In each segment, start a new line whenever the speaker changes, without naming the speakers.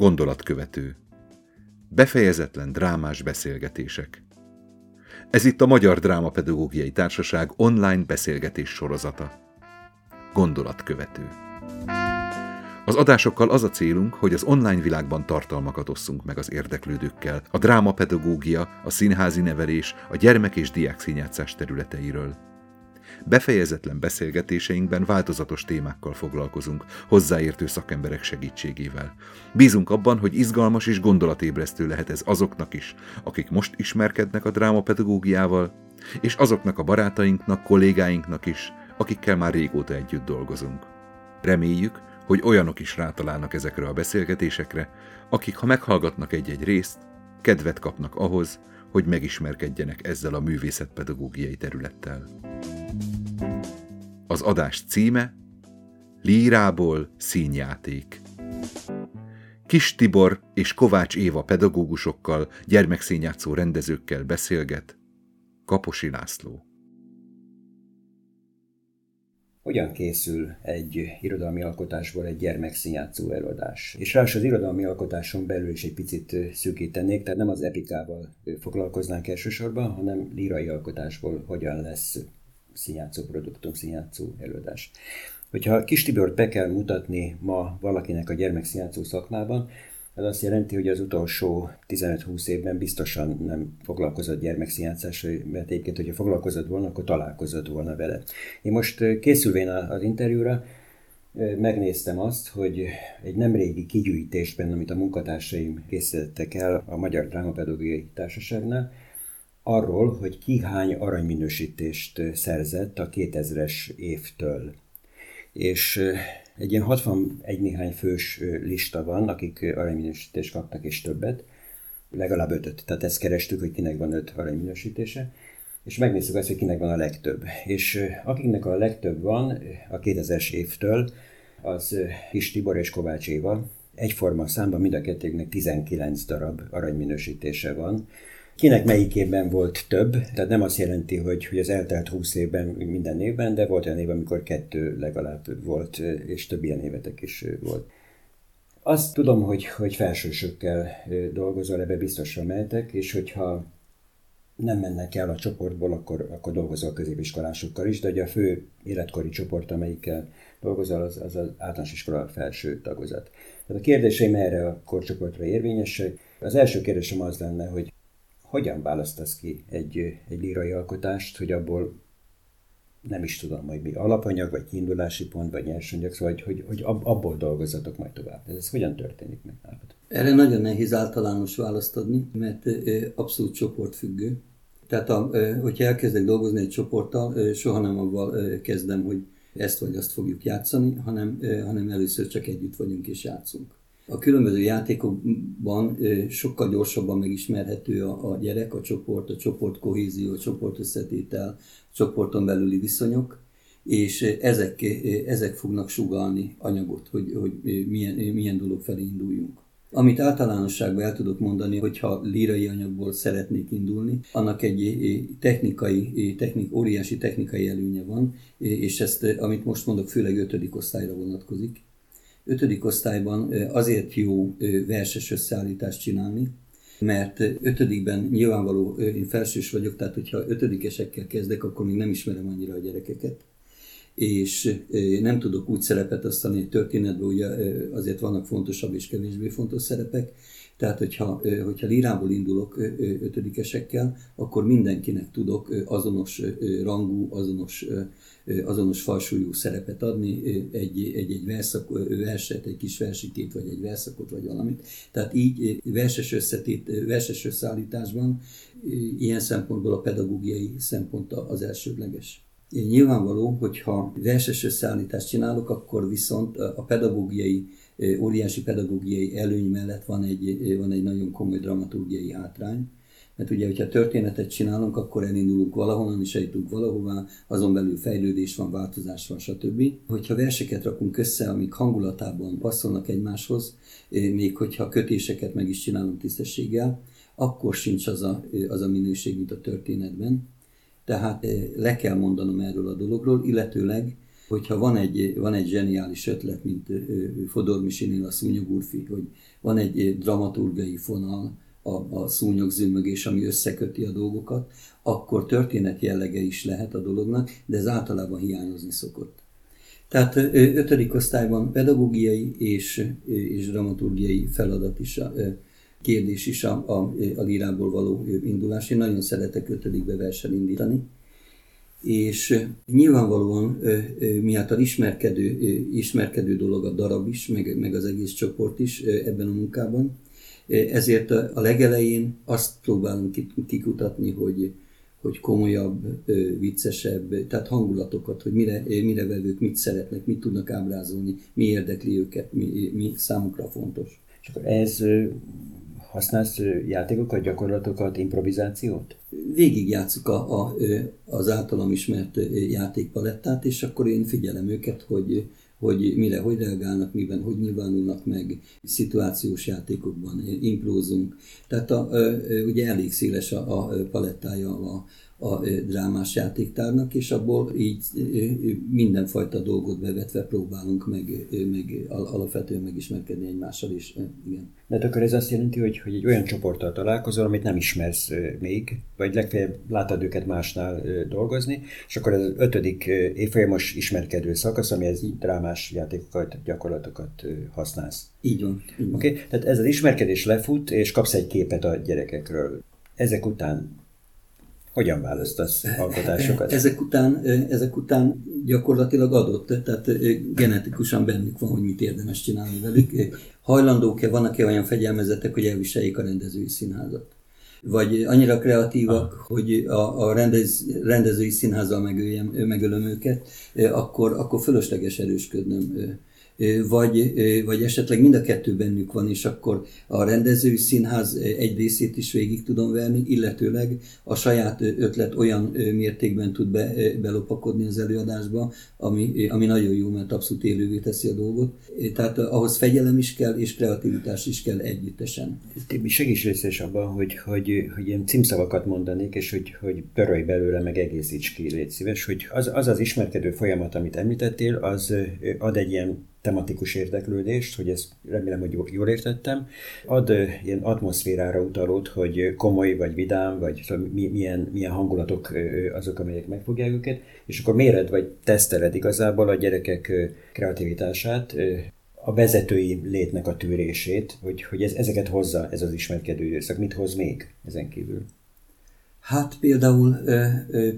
Gondolatkövető. Befejezetlen drámás beszélgetések. Ez itt a Magyar Drámapedagógiai Társaság online beszélgetés sorozata. Gondolatkövető. Az adásokkal az a célunk, hogy az online világban tartalmakat osszunk meg az érdeklődőkkel, a drámapedagógia, a színházi nevelés, a gyermek és diák színjátszás területeiről. Befejezetlen beszélgetéseinkben változatos témákkal foglalkozunk, hozzáértő szakemberek segítségével. Bízunk abban, hogy izgalmas és gondolatébresztő lehet ez azoknak is, akik most ismerkednek a drámapedagógiával, és azoknak a barátainknak, kollégáinknak is, akikkel már régóta együtt dolgozunk. Reméljük, hogy olyanok is rátalálnak ezekre a beszélgetésekre, akik ha meghallgatnak egy-egy részt, kedvet kapnak ahhoz, hogy megismerkedjenek ezzel a művészetpedagógiai területtel. Az adás címe Lírából színjáték. Kis Tibor és Kovács Éva pedagógusokkal, gyermekszínjátszó rendezőkkel beszélget Kaposi László.
Hogyan készül egy irodalmi alkotásból egy gyermekszínjátszó előadás? És rá az irodalmi alkotáson belül is egy picit szűkítenék, tehát nem az epikával foglalkoznánk elsősorban, hanem lírai alkotásból hogyan lesz színjátszó produktum, színjátszó előadás. Hogyha Kis Tibort be kell mutatni ma valakinek a gyermekszínjátszó szakmában, ez azt jelenti, hogy az utolsó 15-20 évben biztosan nem foglalkozott gyermekszínjátszással, mert egyébként, hogyha foglalkozott volna, akkor találkozott volna vele. Én most készülvén az interjúra, megnéztem azt, hogy egy nemrégi kigyűjtésben, amit a munkatársaim készítettek el a Magyar Drámapedagógiai Társaságnál, arról, hogy ki hány aranyminősítést szerzett a 2000-es évtől. És egy ilyen 61 néhány fős lista van, akik aranyminősítést kaptak és többet, legalább ötöt. Tehát ezt kerestük, hogy kinek van öt aranyminősítése, és megnézzük azt, hogy kinek van a legtöbb. És akiknek a legtöbb van a 2000-es évtől, az Kis Tibor és Kovács Éva. Egyforma számban mind a kettőknek 19 darab aranyminősítése van, Kinek melyikében volt több, tehát nem azt jelenti, hogy, hogy az eltelt 20 évben minden évben, de volt olyan év, amikor kettő legalább volt, és több ilyen évetek is volt. Azt tudom, hogy, hogy felsősökkel dolgozol, ebbe biztosan mehetek, és hogyha nem mennek el a csoportból, akkor, akkor dolgozol középiskolásokkal is, de ugye a fő életkori csoport, amelyikkel dolgozol, az, az az általános iskola felső tagozat. Tehát a kérdéseim erre a korcsoportra érvényesek. Az első kérdésem az lenne, hogy hogyan választasz ki egy, egy lírai alkotást, hogy abból nem is tudom, hogy mi alapanyag, vagy kiindulási pont, vagy nyersanyag, szóval hogy, hogy, hogy abból dolgozatok majd tovább. Ez, ez hogyan történik meg nálad?
Erre nagyon nehéz általános választ adni, mert abszolút csoportfüggő. Tehát a, hogyha elkezdek dolgozni egy csoporttal, soha nem avval kezdem, hogy ezt vagy azt fogjuk játszani, hanem, hanem először csak együtt vagyunk és játszunk. A különböző játékokban sokkal gyorsabban megismerhető a, a gyerek, a csoport, a csoport kohézió, a csoport összetétel, a csoporton belüli viszonyok, és ezek, ezek fognak sugalni anyagot, hogy, hogy milyen, milyen dolog felé induljunk. Amit általánosságban el tudok mondani, hogyha lírai anyagból szeretnék indulni, annak egy technikai, technik, óriási technikai előnye van, és ezt, amit most mondok, főleg ötödik osztályra vonatkozik ötödik osztályban azért jó verses összeállítást csinálni, mert ötödikben nyilvánvaló, én felsős vagyok, tehát hogyha ötödikesekkel kezdek, akkor még nem ismerem annyira a gyerekeket, és nem tudok úgy szerepet osztani egy történetben, ugye azért vannak fontosabb és kevésbé fontos szerepek, tehát hogyha, hogyha lírából indulok ötödikesekkel, akkor mindenkinek tudok azonos rangú, azonos azonos falsúlyú szerepet adni, egy-egy verszak, verset, egy kis versikét, vagy egy verszakot, vagy valamit. Tehát így verses, összetét, verses összeállításban ilyen szempontból a pedagógiai szempont az elsődleges. Nyilvánvaló, hogyha verses összeállítást csinálok, akkor viszont a pedagógiai, óriási pedagógiai előny mellett van egy, van egy nagyon komoly dramaturgiai hátrány, mert ugye, hogyha történetet csinálunk, akkor elindulunk valahonnan, és eljutunk valahová, azon belül fejlődés van, változás van, stb. Hogyha verseket rakunk össze, amik hangulatában passzolnak egymáshoz, még hogyha kötéseket meg is csinálunk tisztességgel, akkor sincs az a, az a minőség, mint a történetben. Tehát eh, le kell mondanom erről a dologról, illetőleg hogyha van egy, van egy zseniális ötlet, mint Fodor Misinél a szúnyogurfi, hogy van egy dramaturgai fonal, a, a szúnyog zümmögés, ami összeköti a dolgokat, akkor történet jellege is lehet a dolognak, de ez általában hiányozni szokott. Tehát ötödik osztályban pedagógiai és, és dramaturgiai feladat is, a, kérdés is a, a, a lírából való indulás. Én nagyon szeretek ötödikbe versen indítani, és nyilvánvalóan miatt ismerkedő, ismerkedő dolog a darab is, meg, meg az egész csoport is ebben a munkában. Ezért a legelején azt próbálunk kikutatni, hogy, hogy komolyabb, viccesebb, tehát hangulatokat, hogy mire, mire vevők mit szeretnek, mit tudnak ábrázolni, mi érdekli őket, mi, mi számukra fontos.
És akkor ez használsz játékokat, gyakorlatokat, improvizációt?
Végig játszuk a, a, az általam ismert játékpalettát, és akkor én figyelem őket, hogy hogy mire, hogy reagálnak, miben, hogy nyilvánulnak meg, szituációs játékokban imprózunk. Tehát a, ugye elég széles a, a palettája a, a drámás játéktárnak, és abból így mindenfajta dolgot bevetve próbálunk meg, meg alapvetően megismerkedni egymással is. Igen.
De akkor ez azt jelenti, hogy, hogy egy olyan csoporttal találkozol, amit nem ismersz még, vagy legfeljebb látod őket másnál dolgozni, és akkor ez az ötödik évfolyamos ismerkedő szakasz, ami ez drámás játékokat, gyakorlatokat használsz.
Így van.
Oké, okay? tehát ez az ismerkedés lefut, és kapsz egy képet a gyerekekről. Ezek után hogyan választasz alkotásokat?
Ezek után, ezek után gyakorlatilag adott, tehát genetikusan bennük van, hogy mit érdemes csinálni velük. Hajlandók-e, vannak-e olyan fegyelmezetek, hogy elviseljék a rendezői színházat? Vagy annyira kreatívak, ah. hogy a, a rendez, rendezői színházzal megöljem, megölöm őket, akkor, akkor fölösleges erősködnöm vagy, vagy esetleg mind a kettő bennük van, és akkor a rendezői színház egy részét is végig tudom verni, illetőleg a saját ötlet olyan mértékben tud be, belopakodni az előadásba, ami, ami nagyon jó, mert abszolút élővé teszi a dolgot. Tehát ahhoz fegyelem is kell, és kreativitás is kell együttesen.
Tibi, segíts részes abban, hogy, hogy, hogy ilyen címszavakat mondanék, és hogy, hogy törölj belőle, meg egészíts ki, légy szíves, hogy az, az az ismerkedő folyamat, amit említettél, az ad egy ilyen tematikus érdeklődést, hogy ezt remélem, hogy jól értettem, ad ilyen atmoszférára utalót, hogy komoly, vagy vidám, vagy milyen, milyen hangulatok azok, amelyek megfogják őket, és akkor méred, vagy teszteled igazából a gyerekek kreativitását, a vezetői létnek a tűrését, hogy, hogy ez, ezeket hozza ez az ismerkedő időszak. Mit hoz még ezen kívül?
Hát például,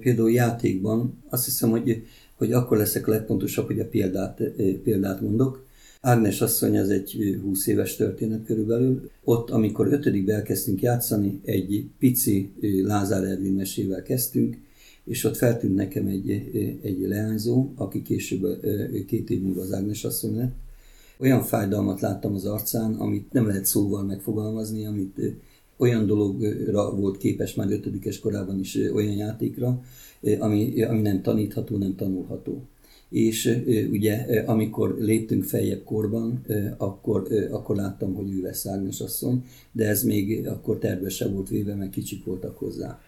például játékban azt hiszem, hogy hogy akkor leszek a legpontosabb, hogy a példát, példát mondok. Ágnes asszony, ez egy 20 éves történet körülbelül. Ott, amikor ötödikbe elkezdtünk játszani, egy pici Lázár Ervin mesével kezdtünk, és ott feltűnt nekem egy, egy leányzó, aki később két év múlva az Ágnes asszony lett. Olyan fájdalmat láttam az arcán, amit nem lehet szóval megfogalmazni, amit olyan dologra volt képes már ötödikes korában is olyan játékra, ami, ami nem tanítható, nem tanulható. És ugye amikor léptünk feljebb korban, akkor, akkor láttam, hogy ő lesz Ágnes asszony, de ez még akkor terve se volt véve, mert kicsik voltak hozzá.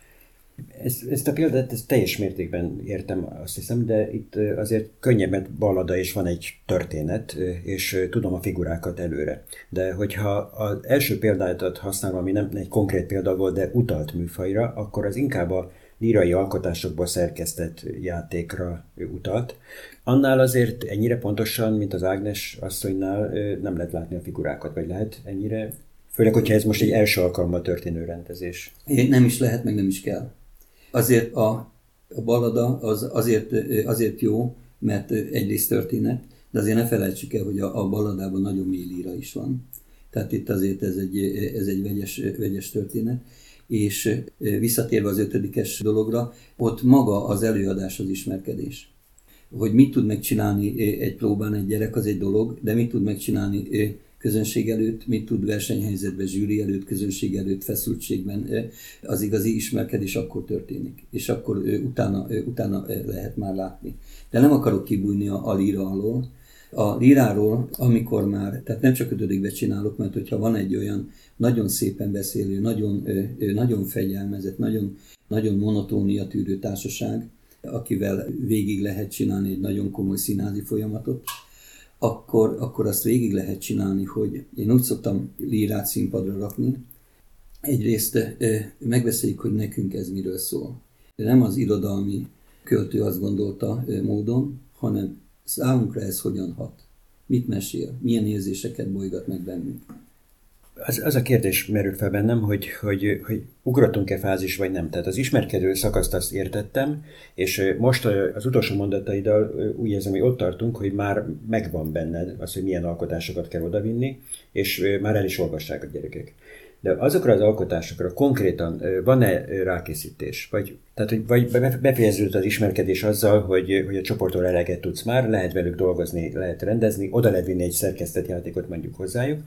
Ezt, ezt a példát ezt teljes mértékben értem, azt hiszem, de itt azért könnyebb, mert ballada és van egy történet, és tudom a figurákat előre. De hogyha az első példáját használom, ami nem egy konkrét példa volt, de utalt műfajra, akkor az inkább a lírai alkotásokból szerkesztett játékra utalt. Annál azért ennyire pontosan, mint az Ágnes asszonynál nem lehet látni a figurákat, vagy lehet ennyire? Főleg, hogyha ez most egy első alkalommal történő rendezés.
Nem is lehet, meg nem is kell. Azért a, a ballada az azért, azért jó, mert egyrészt történet, de azért ne felejtsük el, hogy a, a balladában nagyon mély líra is van. Tehát itt azért ez egy, ez egy vegyes, vegyes történet és visszatérve az ötödikes dologra, ott maga az előadás az ismerkedés. Hogy mit tud megcsinálni egy próbán egy gyerek, az egy dolog, de mit tud megcsinálni közönség előtt, mit tud versenyhelyzetben, zsűri előtt, közönség előtt, feszültségben, az igazi ismerkedés akkor történik, és akkor utána, utána lehet már látni. De nem akarok kibújni a, a alól, a líráról, amikor már, tehát nem csak ötödikbe csinálok, mert hogyha van egy olyan nagyon szépen beszélő, nagyon, nagyon fegyelmezett, nagyon, nagyon monotónia tűrő társaság, akivel végig lehet csinálni egy nagyon komoly színházi folyamatot, akkor, akkor azt végig lehet csinálni, hogy én úgy szoktam lírát színpadra rakni, egyrészt megbeszéljük, hogy nekünk ez miről szól. Nem az irodalmi költő azt gondolta módon, hanem számunkra ez hogyan hat. Mit mesél, milyen érzéseket bolygat meg bennünk.
Az, az a kérdés merül fel bennem, hogy, hogy, hogy ugratunk-e fázis, vagy nem. Tehát az ismerkedő szakaszt azt értettem, és most az utolsó mondataiddal úgy érzem, hogy ott tartunk, hogy már megvan benned az, hogy milyen alkotásokat kell odavinni, és már el is olvassák a gyerekek. De azokra az alkotásokra konkrétan van-e rákészítés? Vagy, tehát, hogy vagy befejeződött az ismerkedés azzal, hogy, hogy a csoportról eleget tudsz már, lehet velük dolgozni, lehet rendezni, oda lehet vinni egy szerkesztett játékot mondjuk hozzájuk,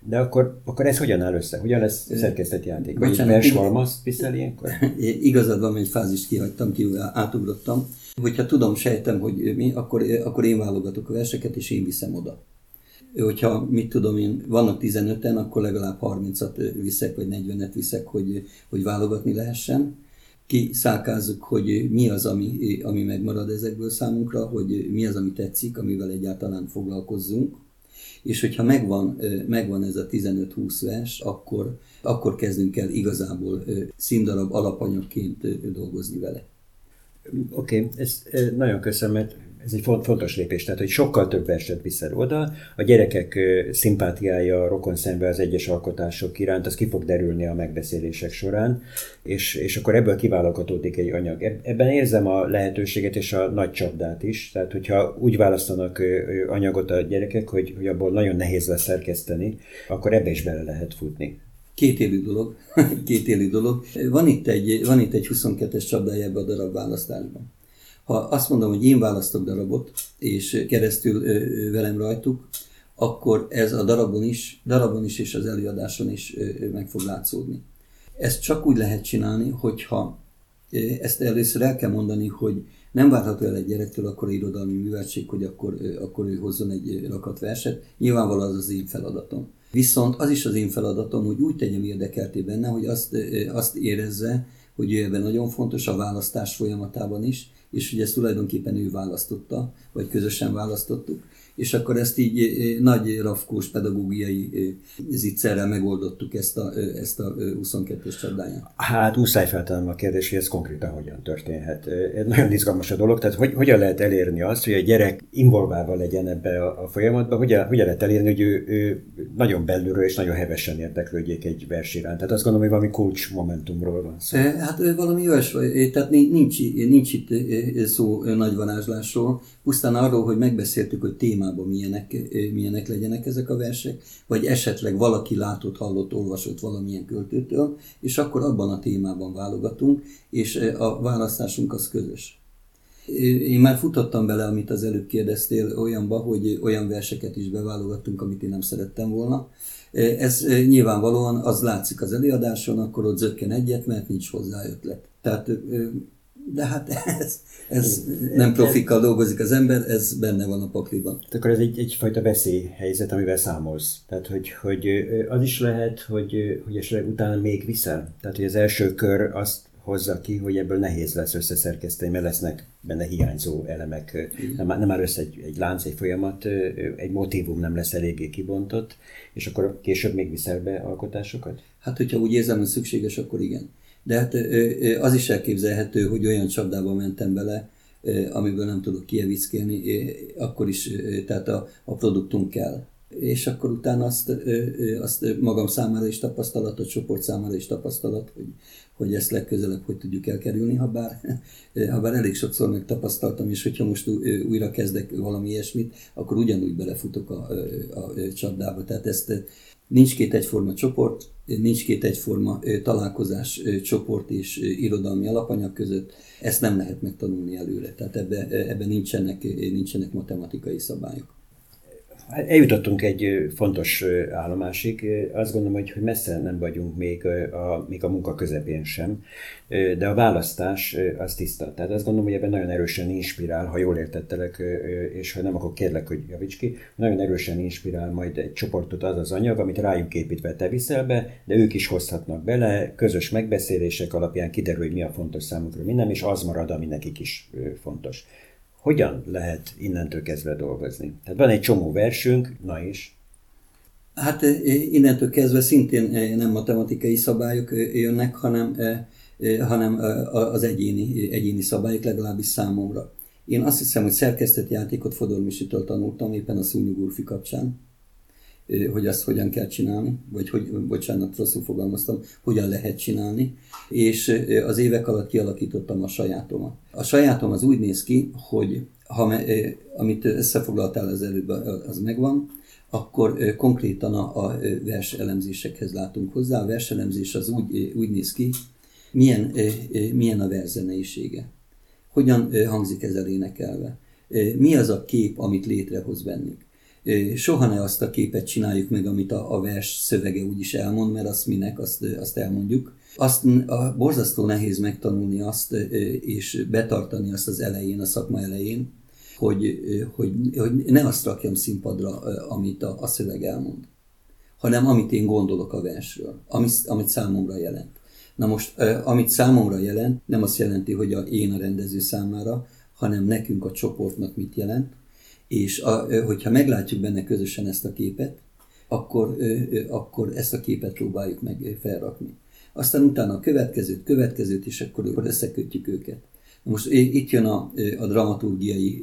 de akkor, akkor ez hogyan áll össze? Hogyan lesz szerkesztett játék? Vagy egy vershalmazt viszel ilyenkor?
Igazad van, egy fázist kihagytam, ki átugrottam. Hogyha tudom, sejtem, hogy mi, akkor, akkor én válogatok a verseket, és én viszem oda hogyha mit tudom én, vannak 15-en, akkor legalább 30-at viszek, vagy 40-et viszek, hogy, hogy válogatni lehessen. Kiszálkázzuk, hogy mi az, ami, ami megmarad ezekből számunkra, hogy mi az, ami tetszik, amivel egyáltalán foglalkozzunk. És hogyha megvan, megvan ez a 15-20 vers, akkor, akkor kezdünk el igazából színdarab alapanyagként dolgozni vele.
Oké, okay, ezt nagyon köszönöm, mert ez egy fontos lépés, tehát hogy sokkal több verset viszel oda, a gyerekek szimpátiája, rokon szembe az egyes alkotások iránt, az ki fog derülni a megbeszélések során, és, és akkor ebből kiváloghatódik egy anyag. Ebben érzem a lehetőséget és a nagy csapdát is, tehát hogyha úgy választanak anyagot a gyerekek, hogy, hogy abból nagyon nehéz lesz szerkeszteni, akkor ebbe is bele lehet futni.
Két élő dolog. Két élő dolog. Van itt egy, van itt egy 22-es csapdája ebbe a darab választásban. Ha azt mondom, hogy én választok darabot, és keresztül velem rajtuk, akkor ez a darabon is, darabon is és az előadáson is meg fog látszódni. Ezt csak úgy lehet csinálni, hogyha ezt először el kell mondani, hogy nem várható el egy gyerektől akkor irodalmi műveltség, hogy akkor, akkor ő hozzon egy rakat verset. Nyilvánvalóan az az én feladatom. Viszont az is az én feladatom, hogy úgy tegyem érdekelté benne, hogy azt, azt érezze, hogy ő ebben nagyon fontos a választás folyamatában is, és hogy ezt tulajdonképpen ő választotta, vagy közösen választottuk, és akkor ezt így eh, nagy rafkós pedagógiai eh, zicserrel megoldottuk ezt a, eh, ezt a 22-es csapdáját.
Hát muszáj feltennem a kérdés, hogy ez konkrétan hogyan történhet. Ez nagyon izgalmas a dolog, tehát hogy, hogyan lehet elérni azt, hogy a gyerek involválva legyen ebbe a, a folyamatba, hogyan, hogyan lehet elérni, hogy ő, ő nagyon belülről és nagyon hevesen érdeklődjék egy vers iránt. Tehát azt gondolom, hogy valami kulcs momentumról van
szó. Hát valami olyas, tehát nincs, nincs itt szó nagyvanázslásról, pusztán arról, hogy megbeszéltük, hogy témában milyenek, milyenek legyenek ezek a versek, vagy esetleg valaki látott, hallott, olvasott valamilyen költőtől, és akkor abban a témában válogatunk, és a választásunk az közös. Én már futottam bele, amit az előbb kérdeztél, olyanba, hogy olyan verseket is beválogattunk, amit én nem szerettem volna. Ez nyilvánvalóan az látszik az előadáson, akkor ott zökken egyet, mert nincs hozzá ötlet. Tehát de hát ez, ez nem profikkal dolgozik az ember, ez benne van a pakliban.
Tehát akkor ez egy, egyfajta veszélyhelyzet, amivel számolsz. Tehát, hogy, hogy az is lehet, hogy, hogy esetleg utána még viszel. Tehát, hogy az első kör azt hozza ki, hogy ebből nehéz lesz összeszerkeszteni, mert lesznek benne hiányzó elemek. Nem, nem áll össze egy, egy lánc, egy folyamat, egy motivum nem lesz eléggé kibontott, és akkor később még viszel be alkotásokat?
Hát, hogyha úgy érzem, hogy szükséges, akkor igen. De hát az is elképzelhető, hogy olyan csapdába mentem bele, amiből nem tudok kievickélni, akkor is, tehát a, a produktunk kell. És akkor utána azt, azt magam számára is tapasztalat, a csoport számára is tapasztalat, hogy, hogy ezt legközelebb hogy tudjuk elkerülni, ha bár, ha bár elég sokszor megtapasztaltam, és hogyha most újra kezdek valami ilyesmit, akkor ugyanúgy belefutok a, a, a csapdába. Tehát ezt Nincs két egyforma csoport, nincs két egyforma találkozás csoport és irodalmi alapanyag között, ezt nem lehet megtanulni előre, tehát ebben ebbe nincsenek, nincsenek matematikai szabályok.
Eljutottunk egy fontos állomásig. Azt gondolom, hogy, hogy messze nem vagyunk még a, még a munka közepén sem, de a választás az tiszta. Tehát azt gondolom, hogy ebben nagyon erősen inspirál, ha jól értettelek, és ha nem, akkor kérlek, hogy javíts ki, nagyon erősen inspirál majd egy csoportot az az anyag, amit rájuk építve te viszel be, de ők is hozhatnak bele, közös megbeszélések alapján kiderül, hogy mi a fontos számukra, mi nem, és az marad, ami nekik is fontos hogyan lehet innentől kezdve dolgozni? Tehát van egy csomó versünk, na is.
Hát eh, innentől kezdve szintén eh, nem matematikai szabályok eh, jönnek, hanem, hanem az egyéni, egyéni szabályok, legalábbis számomra. Én azt hiszem, hogy szerkesztett játékot Fodor Misitől tanultam éppen a Szúnyugurfi kapcsán hogy azt hogyan kell csinálni, vagy hogy, bocsánat, rosszul fogalmaztam, hogyan lehet csinálni, és az évek alatt kialakítottam a sajátomat. A sajátom az úgy néz ki, hogy ha, amit összefoglaltál az előbb, az megvan, akkor konkrétan a, a vers elemzésekhez látunk hozzá. A verselemzés az úgy, úgy néz ki, milyen, milyen a vers zeneisége, hogyan hangzik ez elénekelve, mi az a kép, amit létrehoz bennük soha ne azt a képet csináljuk meg, amit a, a vers szövege úgyis elmond, mert azt minek, azt, azt elmondjuk. Azt a, borzasztó nehéz megtanulni azt, és betartani azt az elején, a szakma elején, hogy, hogy, hogy ne azt rakjam színpadra, amit a, a szöveg elmond, hanem amit én gondolok a versről, amit, amit számomra jelent. Na most, amit számomra jelent, nem azt jelenti, hogy a, én a rendező számára, hanem nekünk a csoportnak mit jelent, és a, hogyha meglátjuk benne közösen ezt a képet, akkor, akkor ezt a képet próbáljuk meg felrakni. Aztán utána a következőt, következőt, és akkor, összekötjük őket. Most itt jön a, a dramaturgiai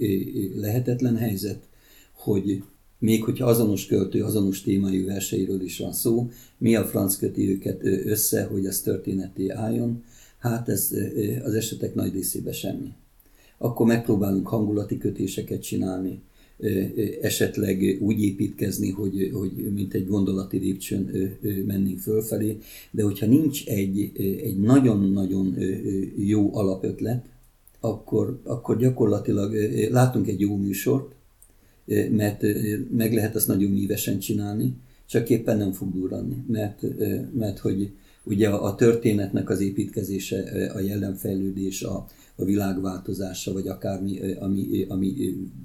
lehetetlen helyzet, hogy még hogyha azonos költő, azonos témájú verseiről is van szó, mi a franc köti őket össze, hogy ez történeté álljon, hát ez az esetek nagy részében semmi. Akkor megpróbálunk hangulati kötéseket csinálni, esetleg úgy építkezni, hogy, hogy mint egy gondolati lépcsőn mennénk fölfelé, de hogyha nincs egy, egy nagyon-nagyon jó alapötlet, akkor, akkor gyakorlatilag látunk egy jó műsort, mert meg lehet azt nagyon mívesen csinálni, csak éppen nem fog durranni, mert, mert hogy ugye a történetnek az építkezése, a jellemfejlődés, a, a világ változása, vagy akármi, ami, ami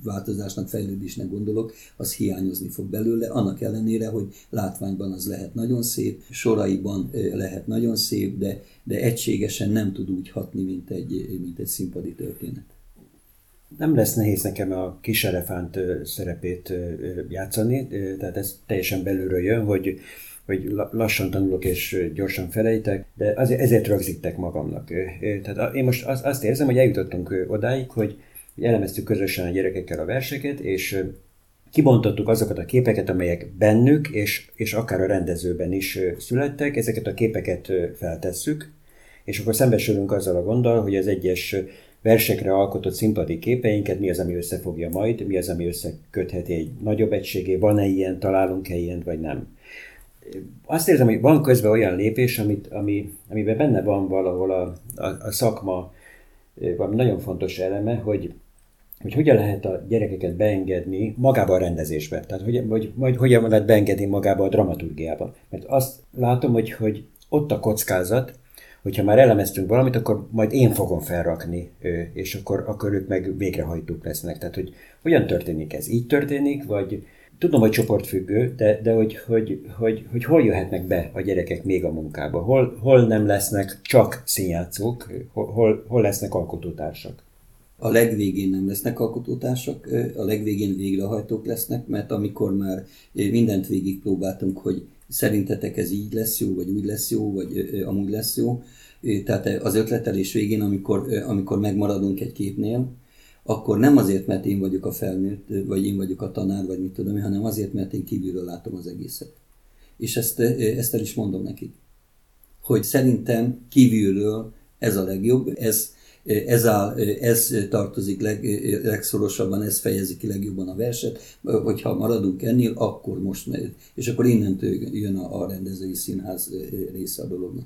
változásnak, fejlődésnek gondolok, az hiányozni fog belőle, annak ellenére, hogy látványban az lehet nagyon szép, soraiban lehet nagyon szép, de, de egységesen nem tud úgy hatni, mint egy, mint egy színpadi történet.
Nem lesz nehéz nekem a kis elefánt szerepét játszani, tehát ez teljesen belülről jön, hogy hogy lassan tanulok és gyorsan felejtek, de azért, ezért rögzítek magamnak. Tehát én most azt érzem, hogy eljutottunk odáig, hogy elemeztük közösen a gyerekekkel a verseket, és kibontottuk azokat a képeket, amelyek bennük, és, és akár a rendezőben is születtek, ezeket a képeket feltesszük, és akkor szembesülünk azzal a gonddal, hogy az egyes versekre alkotott színpadi képeinket, mi az, ami összefogja majd, mi az, ami összekötheti egy nagyobb egységé, van-e ilyen, találunk-e ilyen, vagy nem azt érzem, hogy van közben olyan lépés, amit, ami, amiben benne van valahol a, a, a szakma valami nagyon fontos eleme, hogy, hogy hogyan lehet a gyerekeket beengedni magába a rendezésbe. Tehát hogy, hogy hogy hogyan lehet beengedni magába a dramaturgiába. Mert azt látom, hogy, hogy ott a kockázat, hogyha már elemeztünk valamit, akkor majd én fogom felrakni, és akkor, akkor ők meg végrehajtók lesznek. Tehát, hogy hogyan történik ez? Így történik, vagy, tudom, hogy csoportfüggő, de, de hogy, hogy, hogy, hogy hol jöhetnek be a gyerekek még a munkába, hol, hol nem lesznek csak színjátszók, hol, hol lesznek alkotótársak.
A legvégén nem lesznek alkotótársak, a legvégén végrehajtók lesznek, mert amikor már mindent végig próbáltunk, hogy szerintetek ez így lesz jó, vagy úgy lesz jó, vagy amúgy lesz jó, tehát az ötletelés végén, amikor, amikor megmaradunk egy képnél, akkor nem azért, mert én vagyok a felnőtt, vagy én vagyok a tanár, vagy mit tudom, hanem azért, mert én kívülről látom az egészet. És ezt, ezt el is mondom nekik, hogy szerintem kívülről ez a legjobb, ez, ez, áll, ez tartozik leg, legszorosabban, ez fejezi ki legjobban a verset, hogyha maradunk ennél, akkor most megy. És akkor innentől jön a rendezői színház része a dolognak.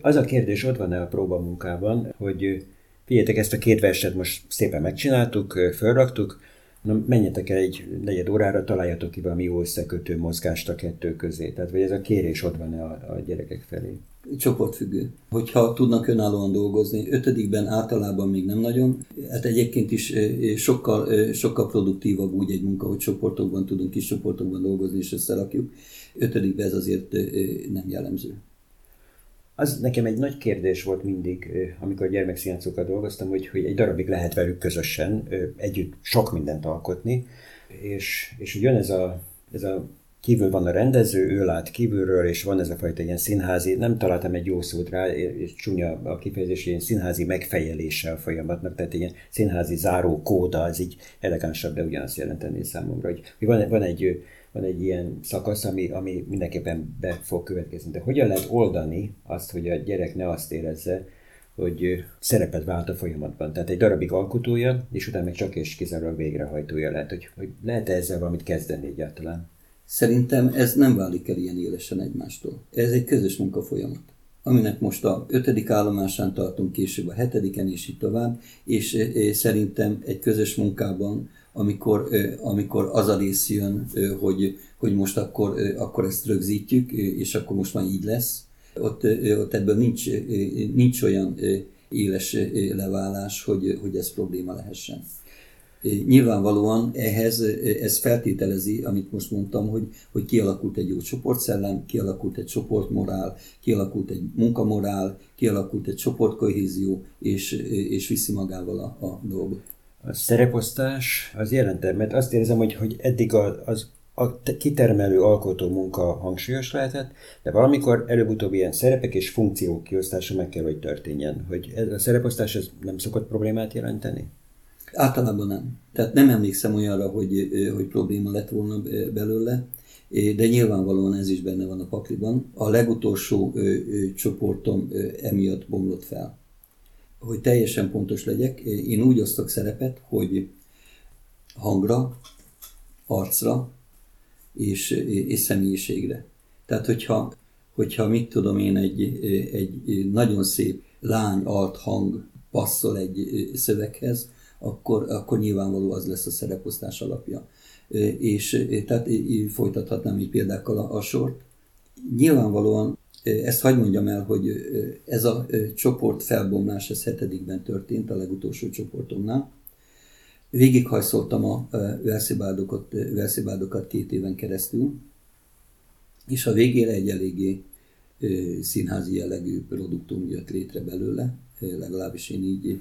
Az a kérdés ott van-e a próbamunkában, hogy Figyeljetek, ezt a két verset most szépen megcsináltuk, fölraktuk, Na, menjetek el egy negyed órára, találjatok ki valami jó összekötő mozgást a kettő közé. Tehát, vagy ez a kérés ott van a, a gyerekek felé.
Csoportfüggő. Hogyha tudnak önállóan dolgozni, ötödikben általában még nem nagyon. Hát egyébként is sokkal, sokkal produktívabb úgy egy munka, hogy csoportokban tudunk, kis csoportokban dolgozni és összerakjuk. Ötödikben ez azért nem jellemző.
Az nekem egy nagy kérdés volt mindig, amikor gyermekszínjátszokkal dolgoztam, hogy, hogy egy darabig lehet velük közösen együtt sok mindent alkotni, és, és jön ez a, ez a kívül van a rendező, ő lát kívülről, és van ez a fajta ilyen színházi, nem találtam egy jó szót rá, és csúnya a kifejezés, ilyen színházi megfejelése a folyamatnak, tehát ilyen színházi záró kóda, ez így elegánsabb, de ugyanazt jelenteni számomra, hogy, hogy van, van egy van egy ilyen szakasz, ami, ami mindenképpen be fog következni. De hogyan lehet oldani azt, hogy a gyerek ne azt érezze, hogy szerepet vált a folyamatban. Tehát egy darabig alkotója, és utána meg csak és kizárólag végrehajtója lehet, hogy, hogy lehet -e ezzel valamit kezdeni egyáltalán.
Szerintem ez nem válik el ilyen élesen egymástól. Ez egy közös munkafolyamat aminek most a ötödik állomásán tartunk, később a hetediken, és így tovább, és szerintem egy közös munkában amikor, amikor az a rész jön, hogy, hogy most akkor, akkor ezt rögzítjük, és akkor most már így lesz. Ott, ott ebből nincs, nincs olyan éles leválás, hogy, hogy ez probléma lehessen. Nyilvánvalóan ehhez ez feltételezi, amit most mondtam, hogy, hogy kialakult egy jó csoportszellem, kialakult egy csoportmorál, kialakult egy munkamorál, kialakult egy csoportkohézió, és, és viszi magával a, a dolgot
a szereposztás az jelentem, mert azt érzem, hogy, hogy eddig a, az a kitermelő alkotó munka hangsúlyos lehetett, de valamikor előbb-utóbb ilyen szerepek és funkciók kiosztása meg kell, hogy történjen. Hogy ez a szereposztás ez nem szokott problémát jelenteni?
Általában nem. Tehát nem emlékszem olyanra, hogy, hogy probléma lett volna belőle, de nyilvánvalóan ez is benne van a pakliban. A legutolsó csoportom emiatt bomlott fel hogy teljesen pontos legyek, én úgy osztok szerepet, hogy hangra, arcra és, és személyiségre. Tehát, hogyha, hogyha mit tudom én, egy, egy nagyon szép lány alt hang passzol egy szöveghez, akkor, akkor nyilvánvaló az lesz a szereposztás alapja. És tehát folytathatnám így példákkal a, a sort. Nyilvánvalóan ezt hagyd mondjam el, hogy ez a csoport felbomlás, ez hetedikben történt, a legutolsó csoportomnál. Végighajszoltam a verszibádokat, verszibádokat két éven keresztül, és a végére egy eléggé színházi jellegű produktum jött létre belőle, legalábbis én így,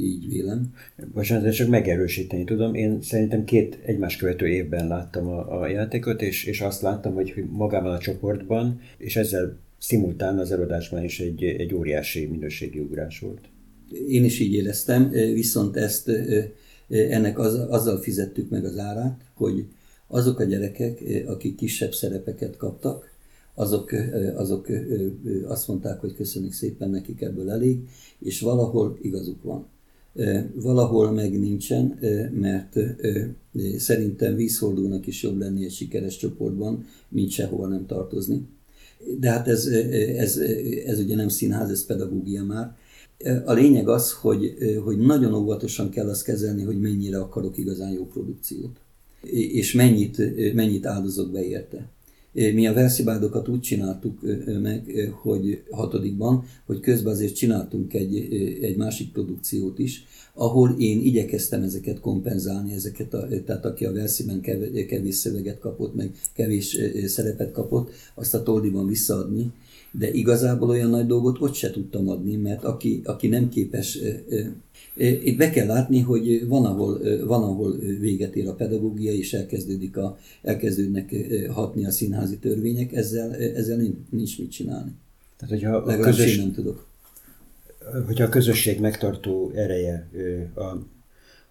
így vélem.
Bocsánat, de csak megerősíteni tudom. Én szerintem két egymás követő évben láttam a, a játékot, és, és azt láttam, hogy magában a csoportban, és ezzel szimultán az előadásban is egy, egy óriási minőségi ugrás volt.
Én is így éreztem, viszont ezt ennek az, azzal fizettük meg az árát, hogy azok a gyerekek, akik kisebb szerepeket kaptak, azok, azok azt mondták, hogy köszönjük szépen, nekik ebből elég, és valahol igazuk van. Valahol meg nincsen, mert szerintem vízhordónak is jobb lenni egy sikeres csoportban, mint sehova nem tartozni de hát ez, ez, ez ugye nem színház, ez pedagógia már. A lényeg az, hogy, hogy nagyon óvatosan kell azt kezelni, hogy mennyire akarok igazán jó produkciót, és mennyit, mennyit áldozok be érte. Mi a verszibádokat úgy csináltuk meg, hogy hatodikban, hogy közben azért csináltunk egy, egy másik produkciót is, ahol én igyekeztem ezeket kompenzálni, ezeket a, tehát aki a versziben kevés szöveget kapott, meg kevés szerepet kapott, azt a toldiban visszaadni, de igazából olyan nagy dolgot ott se tudtam adni, mert aki, aki nem képes, itt be kell látni, hogy van ahol, van, ahol véget ér a pedagógia, és elkezdődik a, elkezdődnek hatni a színházi törvények, ezzel, ezzel nincs mit csinálni. Tehát, hogyha a közös, nem tudok
hogyha a közösség megtartó ereje,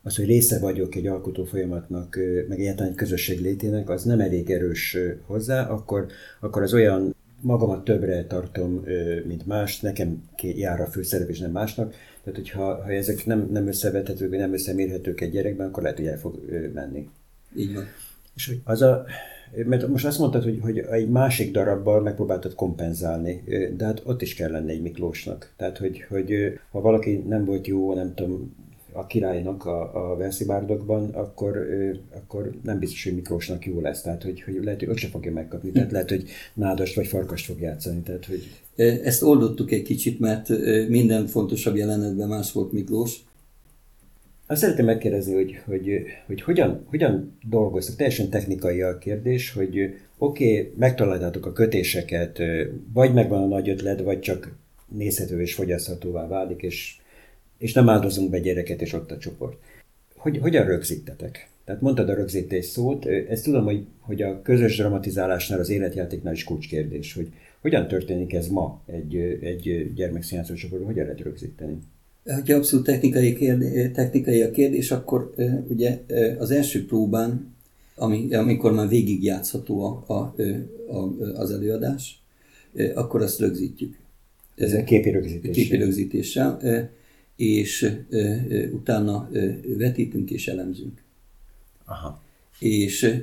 az, hogy része vagyok egy alkotó folyamatnak, meg egyáltalán egy közösség létének, az nem elég erős hozzá, akkor, akkor az olyan magamat többre tartom, mint más, nekem jár a főszerep, és nem másnak. Tehát, hogyha ha ezek nem, nem összevethetők, nem összemérhetők egy gyerekben, akkor lehet, hogy el fog menni.
Így van.
És hogy az a, mert most azt mondtad, hogy, hogy egy másik darabbal megpróbáltad kompenzálni, de hát ott is kell lenni egy Miklósnak. Tehát, hogy, hogy ha valaki nem volt jó, nem tudom, a királynak a, a Verszibárdokban, akkor, akkor nem biztos, hogy Miklósnak jó lesz. Tehát, hogy, hogy lehet, hogy ott sem fogja megkapni. Tehát lehet, hogy nádast vagy farkast fog játszani. Tehát, hogy...
Ezt oldottuk egy kicsit, mert minden fontosabb jelenetben más volt Miklós.
Azt szeretném megkérdezni, hogy, hogy, hogy hogyan, hogyan dolgoztak, teljesen technikai a kérdés, hogy oké, okay, megtaláltátok a kötéseket, vagy megvan a nagy ötlet, vagy csak nézhető és fogyaszthatóvá válik, és, és nem áldozunk be gyereket, és ott a csoport. Hogy, hogyan rögzítetek? Tehát mondtad a rögzítés szót, ezt tudom, hogy, hogy a közös dramatizálásnál, az életjátéknál is kulcskérdés, hogy hogyan történik ez ma egy, egy gyermekszínjátszó csoportban, hogyan lehet rögzíteni?
Ha abszolút technikai, kérdés, technikai a kérdés, akkor ugye az első próbán, ami, amikor már végigjátszható a, a, a, az előadás, akkor azt rögzítjük.
Ez a képi rögzítés.
Képi rögzítéssel, és utána vetítünk és elemzünk.
Aha.
És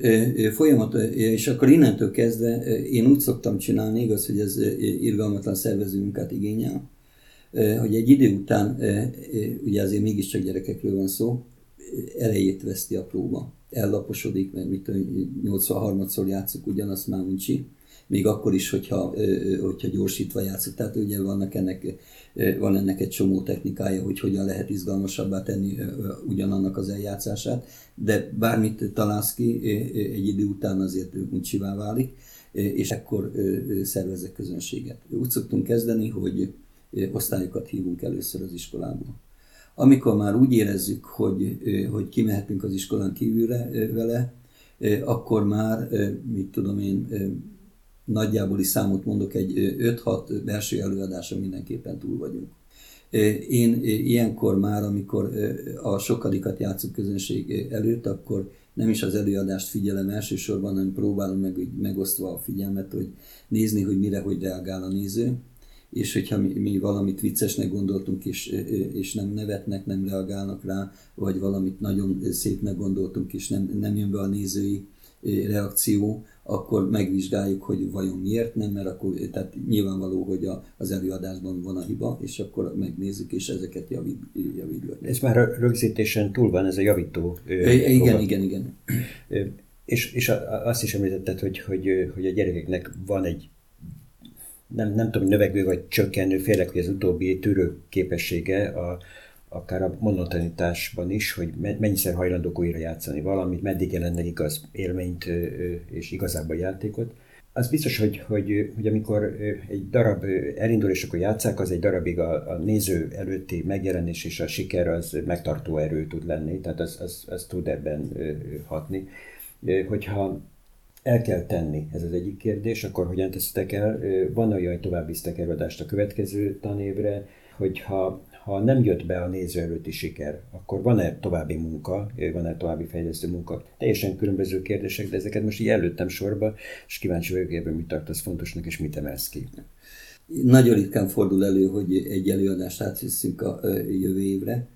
folyamat, és akkor innentől kezdve én úgy szoktam csinálni, igaz, hogy ez irgalmatlan szervező munkát igényel, hogy egy idő után, ugye azért mégiscsak gyerekekről van szó, elejét veszti a próba. Ellaposodik, mert mit 83-szor játszunk ugyanazt már uncsi, még akkor is, hogyha, hogyha gyorsítva játszunk. Tehát ugye vannak ennek, van ennek egy csomó technikája, hogy hogyan lehet izgalmasabbá tenni ugyanannak az eljátszását, de bármit találsz ki, egy idő után azért uncsivá válik, és akkor szervezek közönséget. Úgy szoktunk kezdeni, hogy osztályokat hívunk először az iskolába. Amikor már úgy érezzük, hogy, hogy kimehetünk az iskolán kívülre vele, akkor már, mit tudom én, nagyjából számot mondok, egy 5-6 belső előadása mindenképpen túl vagyunk. Én ilyenkor már, amikor a sokadikat játszok közönség előtt, akkor nem is az előadást figyelem elsősorban, hanem próbálom meg megosztva a figyelmet, hogy nézni, hogy mire, hogy reagál a néző, és hogyha mi, mi valamit viccesnek gondoltunk, és, és nem nevetnek, nem reagálnak rá, vagy valamit nagyon szépnek gondoltunk, és nem, nem jön be a nézői reakció, akkor megvizsgáljuk, hogy vajon miért nem, mert akkor tehát nyilvánvaló, hogy a, az előadásban van a hiba, és akkor megnézzük, és ezeket javít, javítjuk.
Ez már rögzítésen túl van, ez a javító.
É, igen, igen, igen.
És, és azt is említetted, hogy, hogy, hogy a gyerekeknek van egy nem, nem tudom, növekvő vagy csökkenő, félek, hogy az utóbbi tűrő képessége a, akár a monotonitásban is, hogy mennyiszer hajlandók újra játszani valamit, meddig jelennek igaz élményt és igazából játékot. Az biztos, hogy, hogy, hogy amikor egy darab elindul, és akkor játszák, az egy darabig a, a néző előtti megjelenés és a siker az megtartó erő tud lenni, tehát az, az, az tud ebben hatni. Hogyha el kell tenni, ez az egyik kérdés, akkor hogyan teszitek el? Van olyan, hogy tovább visztek előadást a következő tanévre, hogyha ha nem jött be a néző előtti siker, akkor van-e további munka, van-e további fejlesztő munka? Teljesen különböző kérdések, de ezeket most így előttem sorba, és kíváncsi vagyok ebben, mit tartasz fontosnak, és mit emelsz ki.
Nagyon ritkán fordul elő, hogy egy előadást átvisszünk a jövő évre.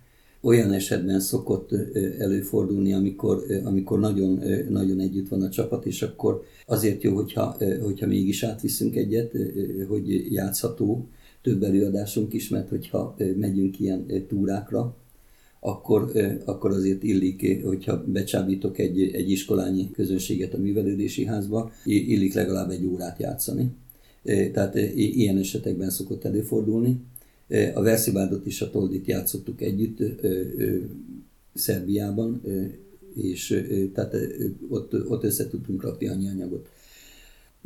Olyan esetben szokott előfordulni, amikor, amikor nagyon, nagyon együtt van a csapat, és akkor azért jó, hogyha, hogyha mégis átviszünk egyet, hogy játszható, több előadásunk is, mert hogyha megyünk ilyen túrákra, akkor, akkor azért illik, hogyha becsábítok egy, egy iskolányi közönséget a művelődési házba, illik legalább egy órát játszani. Tehát ilyen esetekben szokott előfordulni. A Verszibádot és a Toldit játszottuk együtt Szerbiában, és tehát ott, ott össze tudtunk rakni annyi anyagot.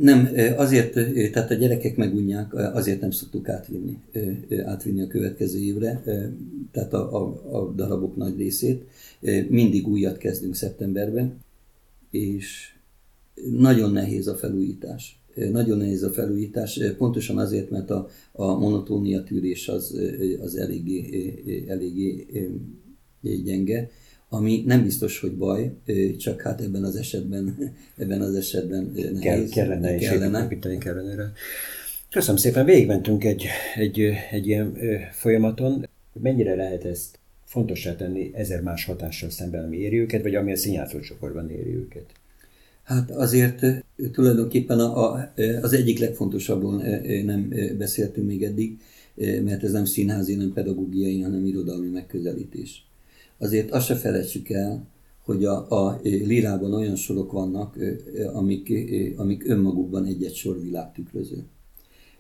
Nem, azért, tehát a gyerekek megunják, azért nem szoktuk átvinni, átvinni a következő évre, tehát a, a, a darabok nagy részét. Mindig újat kezdünk szeptemberben, és nagyon nehéz a felújítás. Nagyon nehéz a felújítás, pontosan azért, mert a, a monotónia tűrés az, az eléggé, eléggé gyenge, ami nem biztos, hogy baj, csak hát ebben az esetben, ebben az esetben nehéz.
Kell, kellene, kellene. és kellene rá. Köszönöm szépen, végigmentünk egy, egy, egy ilyen folyamaton. Mennyire lehet ezt fontossá tenni ezer más hatással szemben, ami éri őket, vagy ami a színjátszócsoportban éri őket?
Hát azért tulajdonképpen a, a, az egyik legfontosabbról nem beszéltünk még eddig, mert ez nem színházi, nem pedagógiai, hanem irodalmi megközelítés. Azért azt se felejtsük el, hogy a, a lírában olyan sorok vannak, amik, amik önmagukban egy-egy sor világtükröző.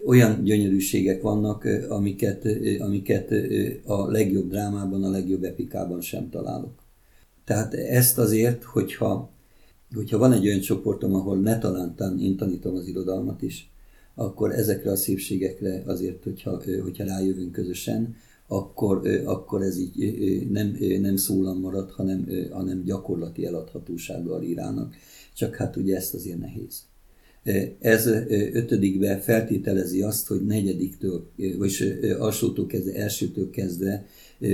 Olyan gyönyörűségek vannak, amiket, amiket a legjobb drámában, a legjobb epikában sem találok. Tehát ezt azért, hogyha, hogyha van egy olyan csoportom, ahol ne talántán én tanítom az irodalmat is, akkor ezekre a szépségekre azért, hogyha, hogyha rájövünk közösen, akkor, akkor ez így nem, nem szólam marad, hanem, hanem gyakorlati eladhatósággal írának. Csak hát ugye ezt azért nehéz. Ez ötödikbe feltételezi azt, hogy negyediktől, vagy alsótól kezdve, elsőtől kezdve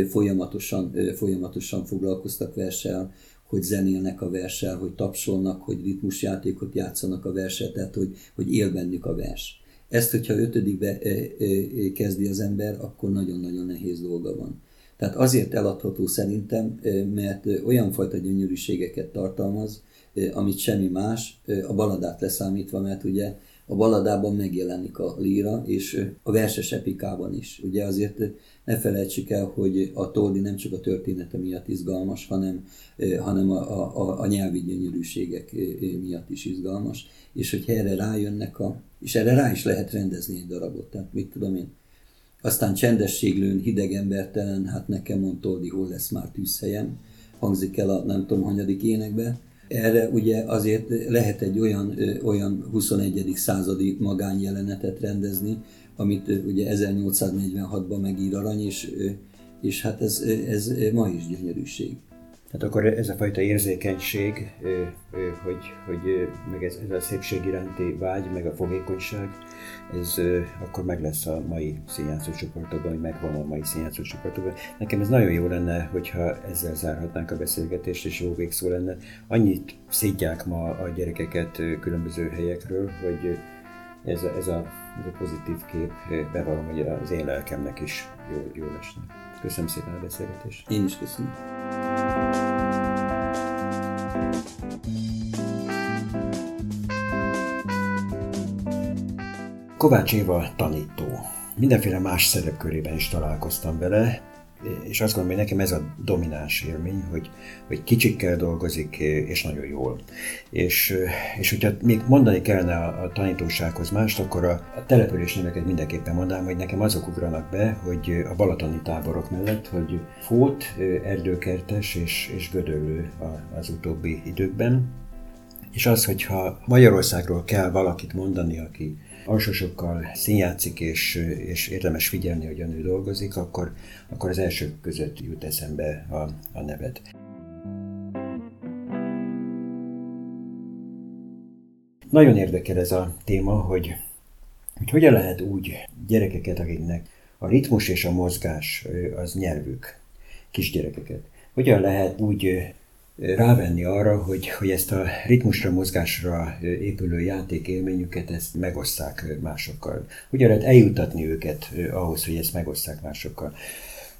folyamatosan, folyamatosan foglalkoztak verssel, hogy zenélnek a verssel, hogy tapsolnak, hogy ritmusjátékot játszanak a verset, tehát hogy, hogy él bennük a vers. Ezt, hogyha ötödikbe kezdi az ember, akkor nagyon-nagyon nehéz dolga van. Tehát azért eladható szerintem, mert olyan fajta gyönyörűségeket tartalmaz, amit semmi más, a baladát leszámítva, mert ugye a baladában megjelenik a líra, és a verses epikában is. Ugye azért ne felejtsük el, hogy a Toldi nem csak a története miatt izgalmas, hanem, hanem a, a, a nyelvi gyönyörűségek miatt is izgalmas. És hogyha erre rájönnek, a, és erre rá is lehet rendezni egy darabot, tehát mit tudom én. Aztán csendességlőn, hideg embertelen, hát nekem mond Toldi, hol lesz már tűzhelyem, hangzik el a nem tudom hanyadik énekbe, erre ugye azért lehet egy olyan, olyan 21. századi magánjelenetet rendezni, amit ugye 1846-ban megír Arany, és, és hát ez, ez ma is gyönyörűség.
Tehát akkor ez a fajta érzékenység, hogy, hogy meg ez, ez a szépség iránti vágy, meg a fogékonyság, ez akkor meg lesz a mai színjátszó csoportokban, vagy megvan a mai színjátszó csoportokban. Nekem ez nagyon jó lenne, hogyha ezzel zárhatnánk a beszélgetést, és jó végszó lenne. Annyit szidják ma a gyerekeket különböző helyekről, hogy ez a, ez a, ez a pozitív kép, bevallom, hogy az én lelkemnek is jó, jó lesne. Köszönöm szépen a beszélgetést.
Én is köszönöm.
Kovács Éva tanító. Mindenféle más szerepkörében is találkoztam vele, és azt gondolom, hogy nekem ez a domináns élmény, hogy, hogy kicsikkel dolgozik, és nagyon jól. És, és hogyha még mondani kellene a, a tanítósághoz mást, akkor a, a település neveket mindenképpen mondanám, hogy nekem azok ugranak be, hogy a balatoni táborok mellett, hogy Fót, Erdőkertes és, és Gödöllő az utóbbi időkben, és az, hogyha Magyarországról kell valakit mondani, aki alsósokkal színjátszik, és, és érdemes figyelni, hogy a nő dolgozik, akkor, akkor az elsők között jut eszembe a, a neved. Nagyon érdekel ez a téma, hogy, hogy hogyan lehet úgy gyerekeket, akiknek a ritmus és a mozgás az nyelvük, kisgyerekeket, hogyan lehet úgy rávenni arra, hogy, hogy ezt a ritmusra, mozgásra épülő játékélményüket ezt megosszák másokkal. Hogyan lehet eljutatni őket ahhoz, hogy ezt megosszák másokkal.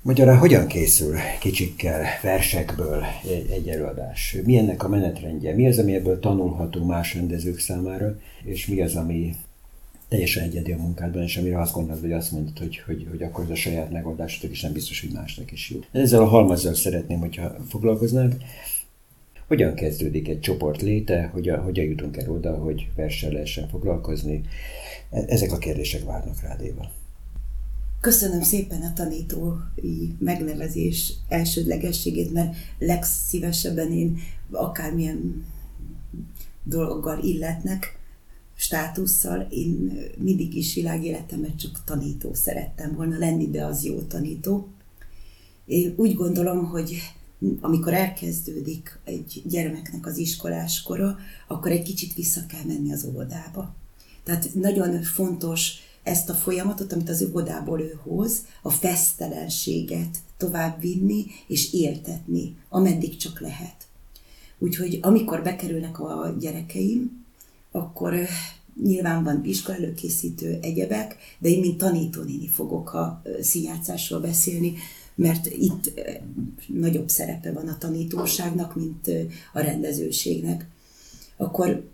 Magyarán hogyan készül kicsikkel, versekből egy, előadás? Mi ennek a menetrendje? Mi az, ami ebből tanulható más rendezők számára, és mi az, ami teljesen egyedi a munkádban, és amire azt gondolod, hogy azt mondod, hogy, hogy, hogy akkor ez a saját megoldásod, és nem biztos, hogy másnak is jó. Ezzel a halmazzal szeretném, hogyha foglalkoznánk. Hogyan kezdődik egy csoport léte, hogyan, hogyan jutunk el oda, hogy verssel lehessen foglalkozni? E, ezek a kérdések várnak rád, Éva.
Köszönöm szépen a tanítói megnevezés elsődlegességét, mert legszívesebben én akármilyen dologgal illetnek, státusszal, én mindig is világéletemet csak tanító szerettem volna lenni, de az jó tanító. Én úgy gondolom, hogy amikor elkezdődik egy gyermeknek az iskoláskora, akkor egy kicsit vissza kell menni az óvodába. Tehát nagyon fontos ezt a folyamatot, amit az óvodából ő hoz, a fesztelenséget tovább vinni és éltetni, ameddig csak lehet. Úgyhogy amikor bekerülnek a gyerekeim, akkor nyilván van iskolaelőkészítő egyebek, de én mint tanítónéni fogok a színjátszásról beszélni, mert itt nagyobb szerepe van a tanítóságnak, mint a rendezőségnek. Akkor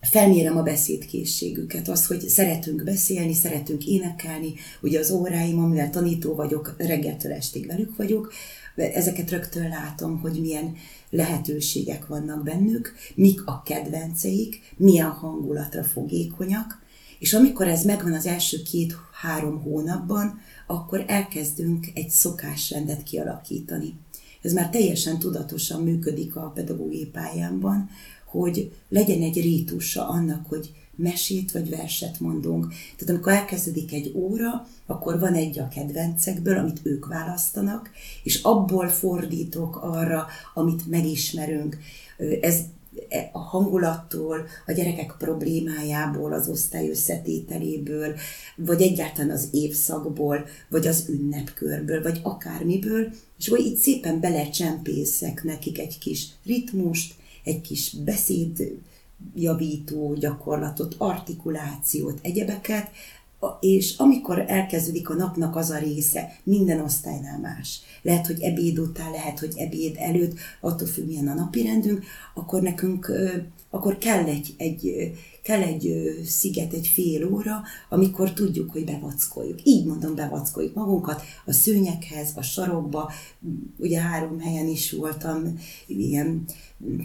felmérem a beszédkészségüket, az, hogy szeretünk beszélni, szeretünk énekelni, ugye az óráim, amivel tanító vagyok, reggeltől estig velük vagyok, ezeket rögtön látom, hogy milyen lehetőségek vannak bennük, mik a kedvenceik, milyen hangulatra fogékonyak, és amikor ez megvan az első két-három hónapban, akkor elkezdünk egy szokásrendet kialakítani. Ez már teljesen tudatosan működik a pedagógiai pályámban, hogy legyen egy rítusa annak, hogy mesét vagy verset mondunk. Tehát amikor elkezdődik egy óra, akkor van egy a kedvencekből, amit ők választanak, és abból fordítok arra, amit megismerünk. Ez a hangulattól, a gyerekek problémájából, az osztály összetételéből, vagy egyáltalán az évszakból, vagy az ünnepkörből, vagy akármiből, és akkor így szépen belecsempészek nekik egy kis ritmust, egy kis beszéd javító gyakorlatot, artikulációt, egyebeket, és amikor elkezdődik a napnak az a része, minden osztálynál más. Lehet, hogy ebéd után, lehet, hogy ebéd előtt, attól függ, milyen a napi rendünk, akkor nekünk, akkor kell egy, egy, kell egy sziget, egy fél óra, amikor tudjuk, hogy bevackoljuk. Így mondom, bevackoljuk magunkat a szőnyekhez, a sarokba. Ugye három helyen is voltam ilyen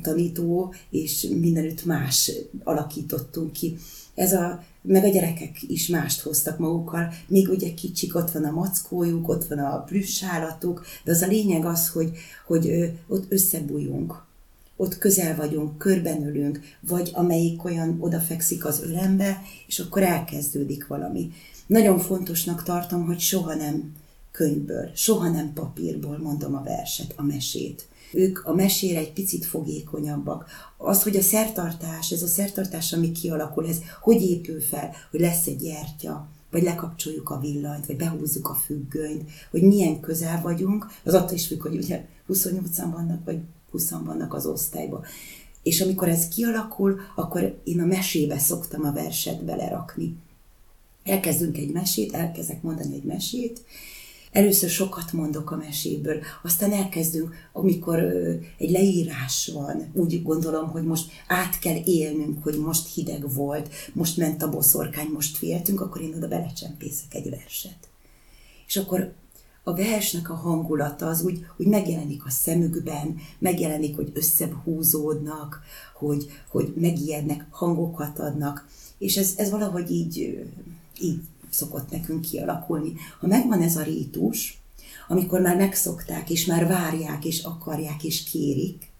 tanító, és mindenütt más alakítottunk ki. Ez a, meg a gyerekek is mást hoztak magukkal, még ugye kicsik, ott van a mackójuk, ott van a plüssállatuk, de az a lényeg az, hogy, hogy ott összebújunk ott közel vagyunk, körbenülünk, vagy amelyik olyan odafekszik az ölembe, és akkor elkezdődik valami. Nagyon fontosnak tartom, hogy soha nem könyvből, soha nem papírból mondom a verset, a mesét. Ők a mesére egy picit fogékonyabbak. Az, hogy a szertartás, ez a szertartás, ami kialakul, ez hogy épül fel, hogy lesz egy gyertya, vagy lekapcsoljuk a villanyt, vagy behúzzuk a függönyt, hogy milyen közel vagyunk, az attól is függ, hogy ugye 28-an vannak, vagy 20 vannak az osztályban. És amikor ez kialakul, akkor én a mesébe szoktam a verset belerakni. Elkezdünk egy mesét, elkezdek mondani egy mesét, Először sokat mondok a meséből, aztán elkezdünk, amikor egy leírás van, úgy gondolom, hogy most át kell élnünk, hogy most hideg volt, most ment a boszorkány, most féltünk, akkor én oda belecsempészek egy verset. És akkor a versnek a hangulata az úgy, úgy megjelenik a szemükben, megjelenik, hogy összehúzódnak, hogy, hogy megijednek, hangokat adnak, és ez, ez valahogy így, így szokott nekünk kialakulni. Ha megvan ez a rítus, amikor már megszokták, és már várják, és akarják, és kérik,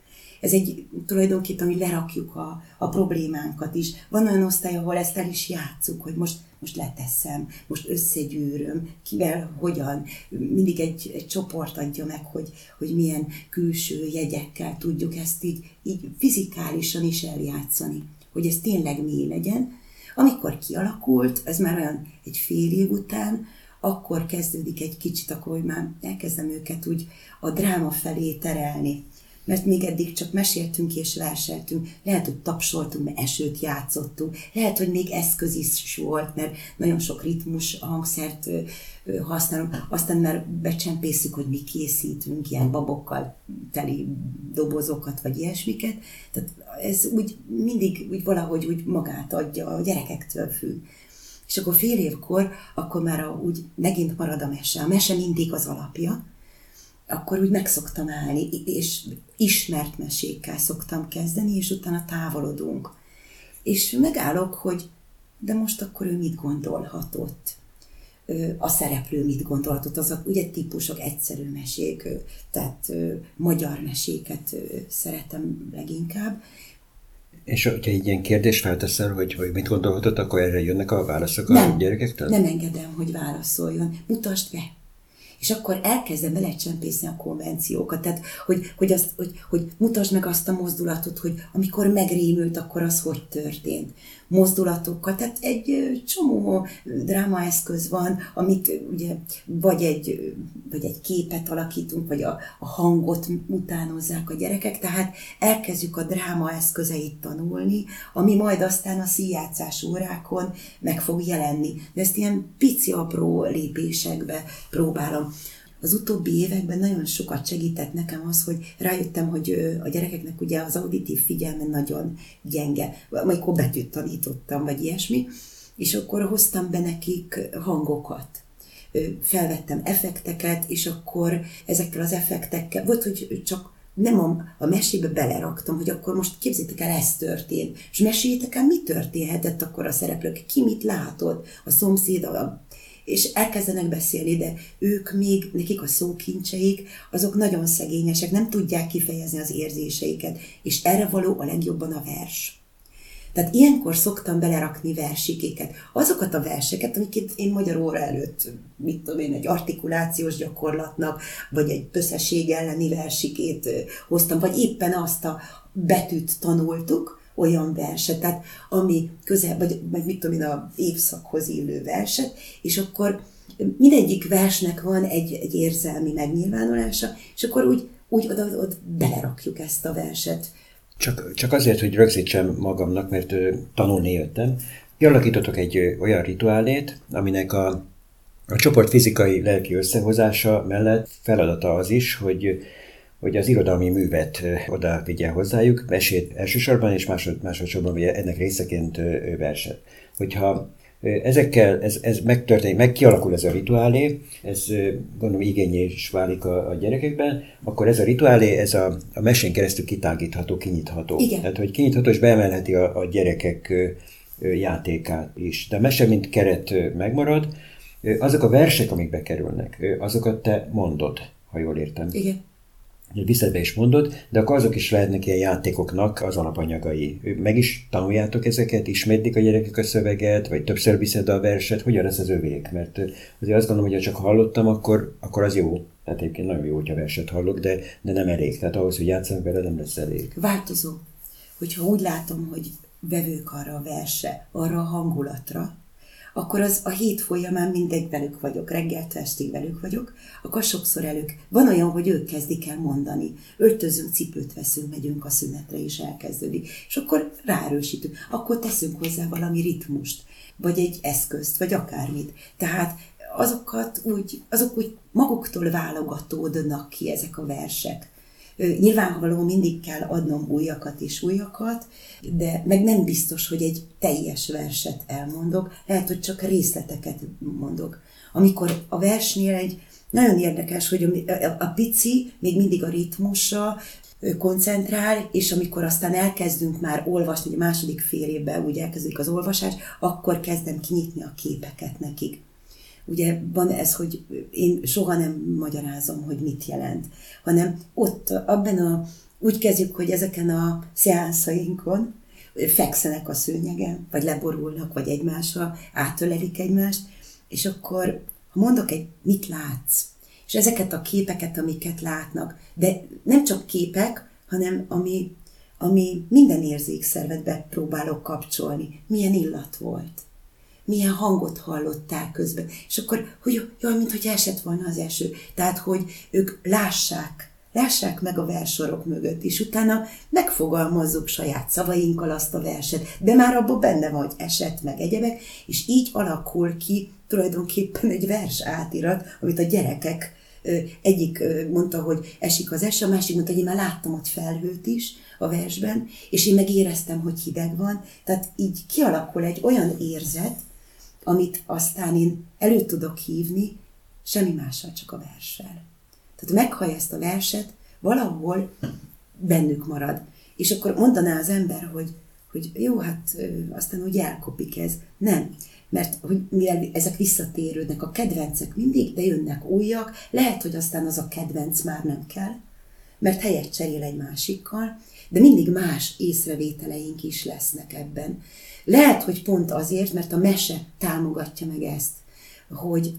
ez egy tulajdonképpen, hogy lerakjuk a, a problémánkat is. Van olyan osztály, ahol ezt el is játszuk, hogy most, most leteszem, most összegyűröm, kivel, hogyan. Mindig egy, egy csoport adja meg, hogy, hogy milyen külső jegyekkel tudjuk ezt így, így fizikálisan is eljátszani, hogy ez tényleg mi legyen. Amikor kialakult, ez már olyan egy fél év után, akkor kezdődik egy kicsit, akkor hogy már elkezdem őket úgy a dráma felé terelni mert még eddig csak meséltünk és verseltünk, lehet, hogy tapsoltunk, mert esőt játszottunk, lehet, hogy még eszköz is volt, mert nagyon sok ritmus hangszert használunk, aztán már becsempészük, hogy mi készítünk ilyen babokkal teli dobozokat, vagy ilyesmiket. Tehát ez úgy mindig úgy valahogy úgy magát adja, a gyerekektől függ. És akkor fél évkor, akkor már a, úgy megint marad a mese. A mese mindig az alapja, akkor úgy megszoktam állni, és ismert mesékkel szoktam kezdeni, és utána távolodunk. És megállok, hogy de most akkor ő mit gondolhatott? A szereplő mit gondolhatott? Azok ugye típusok, egyszerű mesék, tehát magyar meséket szeretem leginkább.
És hogyha egy ilyen kérdés felteszel, hogy, hogy mit gondolhatott, akkor erre jönnek a válaszok
nem,
a gyerekektől?
Nem engedem, hogy válaszoljon. Mutasd be! És akkor elkezdem belecsempészni a konvenciókat. Tehát, hogy, hogy, azt, hogy, hogy mutasd meg azt a mozdulatot, hogy amikor megrémült, akkor az hogy történt. Mozdulatokkal, tehát egy csomó drámaeszköz van, amit ugye vagy egy, vagy egy képet alakítunk, vagy a, a hangot utánozzák a gyerekek, tehát elkezdjük a dráma eszközeit tanulni, ami majd aztán a szíjátszás órákon meg fog jelenni. De ezt ilyen pici apró lépésekbe próbálom az utóbbi években nagyon sokat segített nekem az, hogy rájöttem, hogy a gyerekeknek ugye az auditív figyelme nagyon gyenge, amikor betűt tanítottam, vagy ilyesmi, és akkor hoztam be nekik hangokat felvettem effekteket, és akkor ezekkel az effektekkel, volt, hogy csak nem a, a mesébe beleraktam, hogy akkor most képzétek el, ez történt. És meséljétek el, mi történhetett akkor a szereplők, ki mit látod, a szomszéd, a, és elkezdenek beszélni, de ők még, nekik a szókincseik, azok nagyon szegényesek, nem tudják kifejezni az érzéseiket, és erre való a legjobban a vers. Tehát ilyenkor szoktam belerakni versikéket. Azokat a verseket, amiket én magyar óra előtt, mit tudom én, egy artikulációs gyakorlatnak, vagy egy összesség elleni versikét hoztam, vagy éppen azt a betűt tanultuk, olyan verset, tehát ami közel, vagy, vagy mit tudom én, a évszakhoz illő verset, és akkor mindegyik versnek van egy, egy érzelmi megnyilvánulása, és akkor úgy, úgy oda, oda belerakjuk ezt a verset.
Csak, csak azért, hogy rögzítsem magamnak, mert tanulni jöttem, kialakítottak egy olyan rituálét, aminek a, a csoport fizikai lelki összehozása mellett feladata az is, hogy hogy az irodalmi művet oda vigye hozzájuk, mesét elsősorban, és másod, másodszorban ugye ennek részeként verset. Hogyha ezekkel, ez, ez megtörténik, meg kialakul ez a rituálé, ez gondolom igényé is válik a, a gyerekekben, akkor ez a rituálé, ez a, a mesén keresztül kitágítható, kinyitható.
Igen.
Tehát, hogy kinyitható és beemelheti a, a gyerekek játékát is. De a mese, mint keret megmarad, azok a versek, amik bekerülnek, azokat te mondod, ha jól értem.
Igen
visszabe is mondod, de akkor azok is lehetnek ilyen játékoknak az alapanyagai. Meg is tanuljátok ezeket, ismétlik a gyerekek a szöveget, vagy többször viszed a verset, hogyan lesz az övék? Mert azért azt gondolom, hogy ha csak hallottam, akkor, akkor az jó. Tehát egyébként nagyon jó, hogyha verset hallok, de, de nem elég. Tehát ahhoz, hogy játszanak vele, nem lesz elég.
Változó. Hogyha úgy látom, hogy vevők arra a verse, arra a hangulatra, akkor az a hét folyamán mindegy velük vagyok, reggeltől estig velük vagyok, akkor sokszor elők. Van olyan, hogy ők kezdik el mondani. Öltözünk, cipőt veszünk, megyünk a szünetre, és elkezdődik. És akkor ráerősítünk. Akkor teszünk hozzá valami ritmust, vagy egy eszközt, vagy akármit. Tehát azokat úgy, azok úgy maguktól válogatódnak ki ezek a versek. Nyilvánvaló mindig kell adnom újakat és újakat, de meg nem biztos, hogy egy teljes verset elmondok, lehet, hogy csak részleteket mondok. Amikor a versnél egy nagyon érdekes, hogy a pici még mindig a ritmusra koncentrál, és amikor aztán elkezdünk már olvasni, a második fél évben úgy elkezdődik az olvasás, akkor kezdem kinyitni a képeket nekik. Ugye van ez, hogy én soha nem magyarázom, hogy mit jelent, hanem ott, abban a, úgy kezdjük, hogy ezeken a szeánszainkon fekszenek a szőnyegen, vagy leborulnak, vagy egymásra, átölelik egymást, és akkor, ha mondok egy, mit látsz, és ezeket a képeket, amiket látnak, de nem csak képek, hanem ami, ami minden érzékszervet próbálok kapcsolni. Milyen illat volt? Milyen hangot hallottál közben. És akkor, hogy jaj, mintha esett volna az eső. Tehát, hogy ők lássák, lássák meg a versorok mögött, és utána megfogalmazzuk saját szavainkkal azt a verset, de már abban benne van, hogy esett meg egyebek, és így alakul ki tulajdonképpen egy vers átirat, amit a gyerekek egyik mondta, hogy esik az eső, a másik mondta, hogy én már láttam ott felhőt is a versben, és én megéreztem, hogy hideg van. Tehát így kialakul egy olyan érzet, amit aztán én elő tudok hívni, semmi mással, csak a verssel. Tehát meghallja ezt a verset, valahol bennük marad. És akkor mondaná az ember, hogy, hogy jó, hát aztán úgy elkopik ez. Nem. Mert hogy mivel ezek visszatérődnek, a kedvencek mindig, de jönnek újak, lehet, hogy aztán az a kedvenc már nem kell, mert helyet cserél egy másikkal, de mindig más észrevételeink is lesznek ebben. Lehet, hogy pont azért, mert a mese támogatja meg ezt, hogy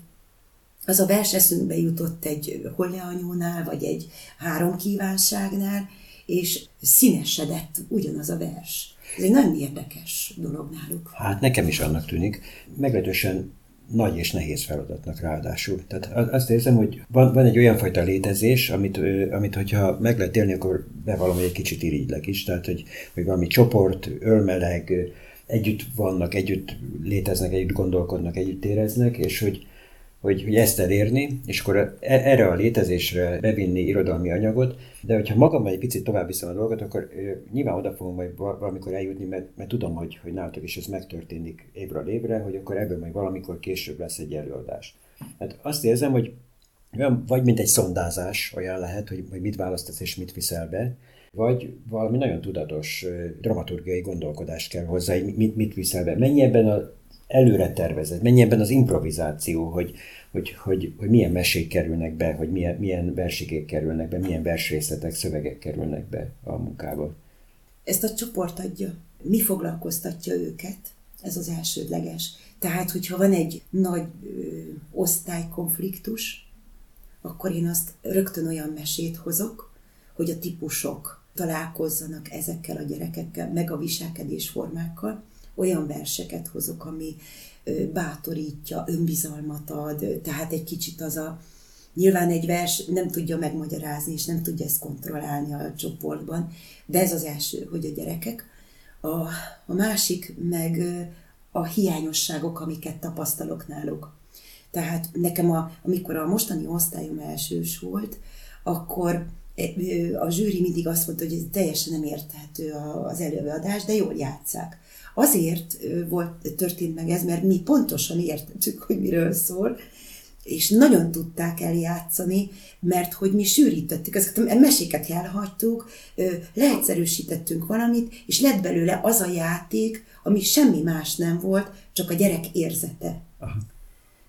az a vers eszünkbe jutott egy holleanyónál, vagy egy három kívánságnál, és színesedett ugyanaz a vers. Ez egy nagyon érdekes dolog náluk.
Hát nekem is annak tűnik. Meglehetősen nagy és nehéz feladatnak ráadásul. Tehát azt érzem, hogy van, van egy olyan fajta létezés, amit, amit hogyha meg lehet élni, akkor bevallom, hogy egy kicsit irigylek is. Tehát, hogy, hogy valami csoport, ölmeleg, együtt vannak, együtt léteznek, együtt gondolkodnak, együtt éreznek, és hogy, hogy, hogy ezt elérni, és akkor e, erre a létezésre bevinni irodalmi anyagot, de hogyha magam egy picit tovább viszem a dolgot, akkor nyilván oda fogom majd valamikor eljutni, mert, mert tudom, hogy, hogy nálatok is ez megtörténik évről évre, hogy akkor ebből majd valamikor később lesz egy előadás. Hát azt érzem, hogy olyan, vagy mint egy szondázás, olyan lehet, hogy, hogy mit választasz és mit viszel be, vagy valami nagyon tudatos dramaturgiai gondolkodást kell hozzá, hogy mit, mit viszel be. Mennyi ebben a előre tervezett, mennyi ebben az improvizáció, hogy, hogy, hogy, hogy milyen mesék kerülnek be, hogy milyen, milyen versikék kerülnek be, milyen versrészletek, szövegek kerülnek be a munkába.
Ezt a csoport adja. Mi foglalkoztatja őket? Ez az elsődleges. Tehát, hogyha van egy nagy ö, osztálykonfliktus, akkor én azt rögtön olyan mesét hozok, hogy a típusok találkozzanak ezekkel a gyerekekkel, meg a viselkedésformákkal, olyan verseket hozok, ami bátorítja, önbizalmat ad, tehát egy kicsit az a, nyilván egy vers nem tudja megmagyarázni, és nem tudja ezt kontrollálni a csoportban, de ez az első, hogy a gyerekek. A, a másik meg a hiányosságok, amiket tapasztalok náluk. Tehát nekem, a, amikor a mostani osztályom elsős volt, akkor a zsűri mindig azt mondta, hogy ez teljesen nem érthető az előadás, de jól játszák. Azért volt, történt meg ez, mert mi pontosan értettük, hogy miről szól, és nagyon tudták eljátszani, mert hogy mi sűrítettük, ezeket a meséket elhagytuk, leegyszerűsítettünk valamit, és lett belőle az a játék, ami semmi más nem volt, csak a gyerek érzete. Aha.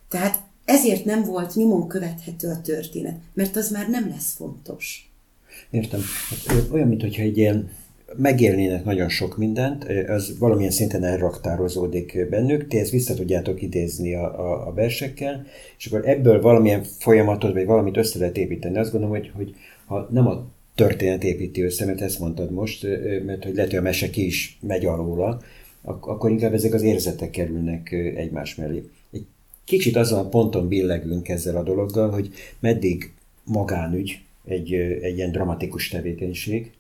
Tehát ezért nem volt nyomon követhető a történet, mert az már nem lesz fontos.
Értem. Hát, olyan, mintha egy ilyen megélnének nagyon sok mindent, az valamilyen szinten elraktározódik bennük, ti ezt vissza tudjátok idézni a, a, a versekkel, és akkor ebből valamilyen folyamatot, vagy valamit össze lehet építeni. Azt gondolom, hogy, hogy ha nem a történet építi össze, mert ezt mondtad most, mert hogy lehet, hogy a mese ki is megy alóla, akkor inkább ezek az érzetek kerülnek egymás mellé. Egy kicsit azon a ponton billegünk ezzel a dologgal, hogy meddig magánügy, egy, egy ilyen dramatikus tevékenység,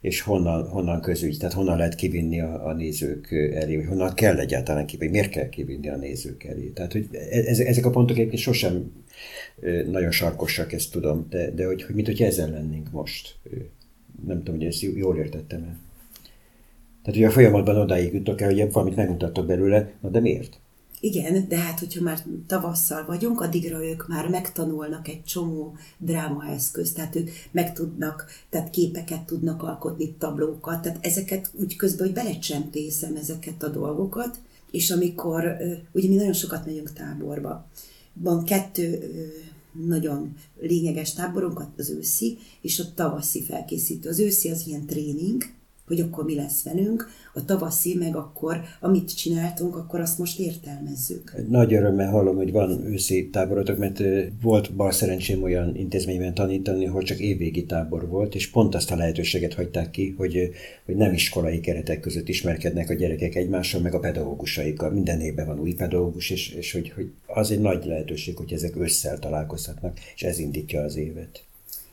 és honnan, honnan közügy, tehát honnan lehet kivinni a, a nézők elé, hogy honnan kell egyáltalán kivinni, miért kell kivinni a nézők elé. Tehát, hogy e, ezek a pontok egyébként sosem nagyon sarkosak, ezt tudom, de, de hogy, hogy mint hogy ezzel lennénk most. Nem tudom, hogy ezt jól értettem el. Tehát, hogy a folyamatban odáig jutok el, hogy valamit megmutattok belőle, na de miért?
Igen, de hát, hogyha már tavasszal vagyunk, addigra ők már megtanulnak egy csomó drámaeszközt, tehát ők megtudnak, tehát képeket tudnak alkotni, tablókat, tehát ezeket úgy közben, hogy belecsempészem ezeket a dolgokat, és amikor, ugye mi nagyon sokat megyünk táborba, van kettő nagyon lényeges táborunk, az őszi és a tavaszi felkészítő. Az őszi az ilyen tréning, hogy akkor mi lesz velünk, a tavaszi meg akkor, amit csináltunk, akkor azt most értelmezzük.
Nagy örömmel hallom, hogy van őszi táborotok, mert volt bal szerencsém olyan intézményben tanítani, hogy csak évvégi tábor volt, és pont azt a lehetőséget hagyták ki, hogy, hogy nem iskolai keretek között ismerkednek a gyerekek egymással, meg a pedagógusaikkal. Minden évben van új pedagógus, és, és hogy, hogy az egy nagy lehetőség, hogy ezek ősszel találkozhatnak, és ez indítja az évet.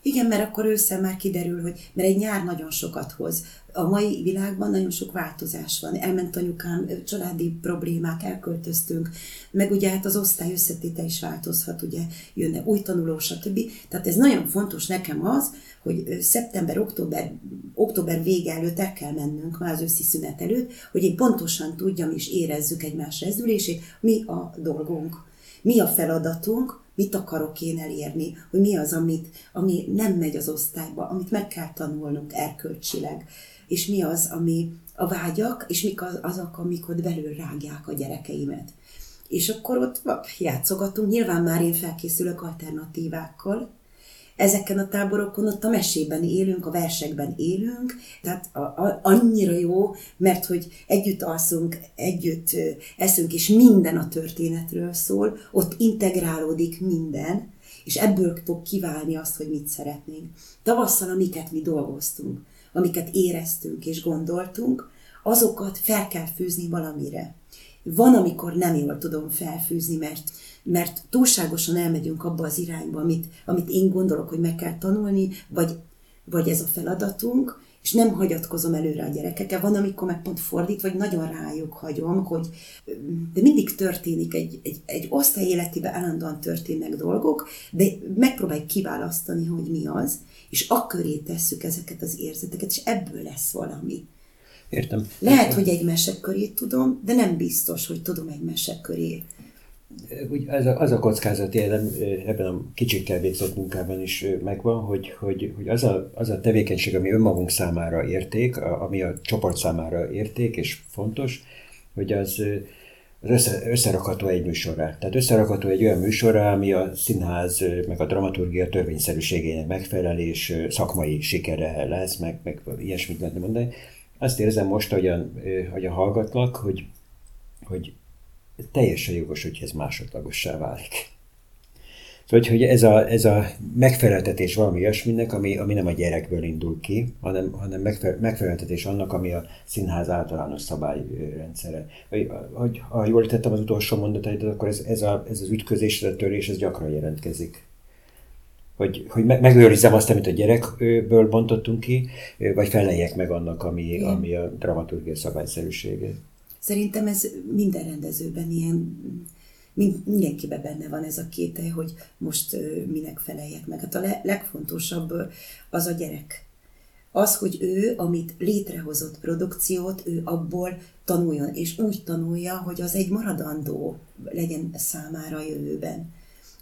Igen, mert akkor ősszel már kiderül, hogy mert egy nyár nagyon sokat hoz. A mai világban nagyon sok változás van. Elment anyukám, családi problémák, elköltöztünk, meg ugye hát az osztály összetéte is változhat, ugye jönne új tanuló, stb. Tehát ez nagyon fontos nekem az, hogy szeptember, október, október vége előtt el kell mennünk, már az őszi szünet előtt, hogy én pontosan tudjam és érezzük egymás rezdülését, mi a dolgunk, mi a feladatunk, mit akarok én elérni, hogy mi az, amit, ami nem megy az osztályba, amit meg kell tanulnunk erkölcsileg, és mi az, ami a vágyak, és mik az, azok, amik ott belül rágják a gyerekeimet. És akkor ott játszogatunk, nyilván már én felkészülök alternatívákkal, ezeken a táborokon ott a mesében élünk, a versekben élünk, tehát a, a, annyira jó, mert hogy együtt alszunk, együtt eszünk, és minden a történetről szól, ott integrálódik minden, és ebből fog kiválni azt, hogy mit szeretnénk. Tavasszal, amiket mi dolgoztunk, amiket éreztünk és gondoltunk, azokat fel kell fűzni valamire. Van, amikor nem jól tudom felfűzni, mert mert túlságosan elmegyünk abba az irányba, amit, amit én gondolok, hogy meg kell tanulni, vagy, vagy ez a feladatunk, és nem hagyatkozom előre a gyerekekkel. Van, amikor meg pont fordít, vagy nagyon rájuk hagyom, hogy de mindig történik, egy, egy, egy osztály életében állandóan történnek dolgok, de megpróbáljuk kiválasztani, hogy mi az, és akköré tesszük ezeket az érzeteket, és ebből lesz valami.
Értem.
Lehet, hogy egy mesekörét tudom, de nem biztos, hogy tudom egy meseköré
úgy az, a, az a kockázat jelen ebben a kicsikkel végzett munkában is megvan, hogy, hogy, hogy az, a, az a tevékenység, ami önmagunk számára érték, ami a csoport számára érték és fontos, hogy az, az össze, összerakható egy műsorra. Tehát összerakható egy olyan műsorra, ami a színház, meg a dramaturgia törvényszerűségének megfelelés, szakmai sikere lesz, meg, meg ilyesmit lehetne mondani. Azt érzem most, hogy a, hogy a hallgatlak, hogy, hogy teljesen jogos, hogy ez másodlagossá válik. Szóval, hogy ez a, ez a megfeleltetés valami olyasminek, ami, ami nem a gyerekből indul ki, hanem, hanem megfelel, megfeleltetés annak, ami a színház általános szabályrendszere. Hogy, ha jól tettem az utolsó mondataidat, akkor ez, ez, a, ez az ütközés, ez a törés, ez gyakran jelentkezik. Hogy, hogy megőrizzem azt, amit a gyerekből bontottunk ki, vagy feleljek meg annak, ami, ami a dramaturgia szabályszerűsége.
Szerintem ez minden rendezőben ilyen, mind, mindenkiben benne van ez a kéte, hogy most minek feleljek meg. Hát a le, legfontosabb az a gyerek. Az, hogy ő, amit létrehozott produkciót, ő abból tanuljon, és úgy tanulja, hogy az egy maradandó legyen számára a jövőben.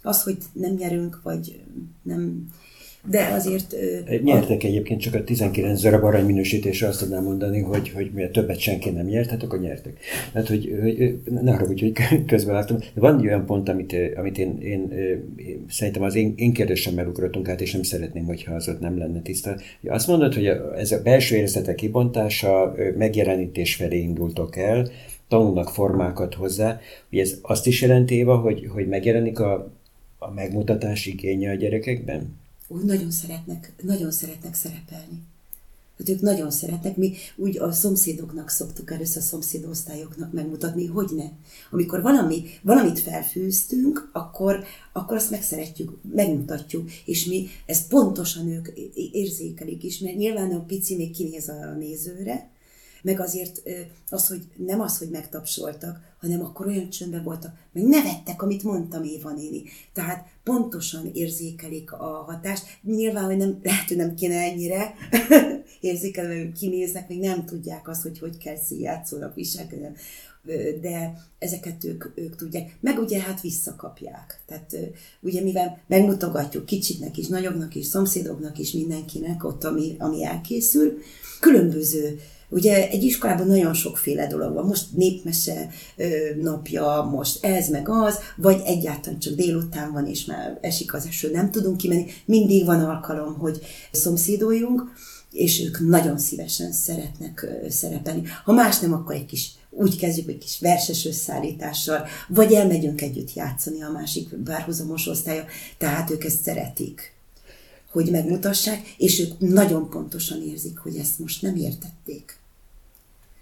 Az, hogy nem nyerünk, vagy nem, de azért...
Nyertek egyébként csak a 19 darab aranyminősítésre azt tudnám mondani, hogy, hogy miért többet senki nem nyert, hát akkor nyertek. Hát, hogy, hogy ne haragudj, hogy közben láttam. Van egy olyan pont, amit, amit én, én, én szerintem az én, én kérdésemmel ugrottunk át, és nem szeretném, hogyha az ott nem lenne tiszta. Azt mondod, hogy ez a belső érzetek kibontása, megjelenítés felé indultok el, tanulnak formákat hozzá. Ugye ez azt is jelenti, Éva, hogy, hogy megjelenik a, a megmutatás igénye a gyerekekben?
Úgy nagyon szeretnek, nagyon szeretnek szerepelni. Hát ők nagyon szeretnek, mi úgy a szomszédoknak szoktuk először a szomszédosztályoknak megmutatni, hogy ne. Amikor valami, valamit felfűztünk, akkor, akkor azt megszeretjük, megmutatjuk, és mi ezt pontosan ők érzékelik is, mert nyilván a pici még kinéz a nézőre, meg azért az, hogy nem az, hogy megtapsoltak, hanem akkor olyan csöndben voltak, meg nevettek, amit mondtam Éva néni. Tehát pontosan érzékelik a hatást. Nyilván, hogy nem, lehet, hogy nem kéne ennyire érzékelni, hogy kinéznek, még nem tudják azt, hogy hogy kell színjátszónak viselkedni, de ezeket ők, ők tudják. Meg ugye hát visszakapják. Tehát ugye mivel megmutogatjuk kicsiknek is, nagyoknak is, szomszédoknak is, mindenkinek ott, ami, ami elkészül, különböző Ugye egy iskolában nagyon sokféle dolog van, most népmese napja, most ez meg az, vagy egyáltalán csak délután van, és már esik az eső, nem tudunk kimenni. Mindig van alkalom, hogy szomszédoljunk, és ők nagyon szívesen szeretnek szerepelni. Ha más nem, akkor egy kis úgy kezdjük, egy kis verses összeállítással, vagy elmegyünk együtt játszani a másik párhuzamos osztálya, tehát ők ezt szeretik hogy megmutassák, és ők nagyon pontosan érzik, hogy ezt most nem értették.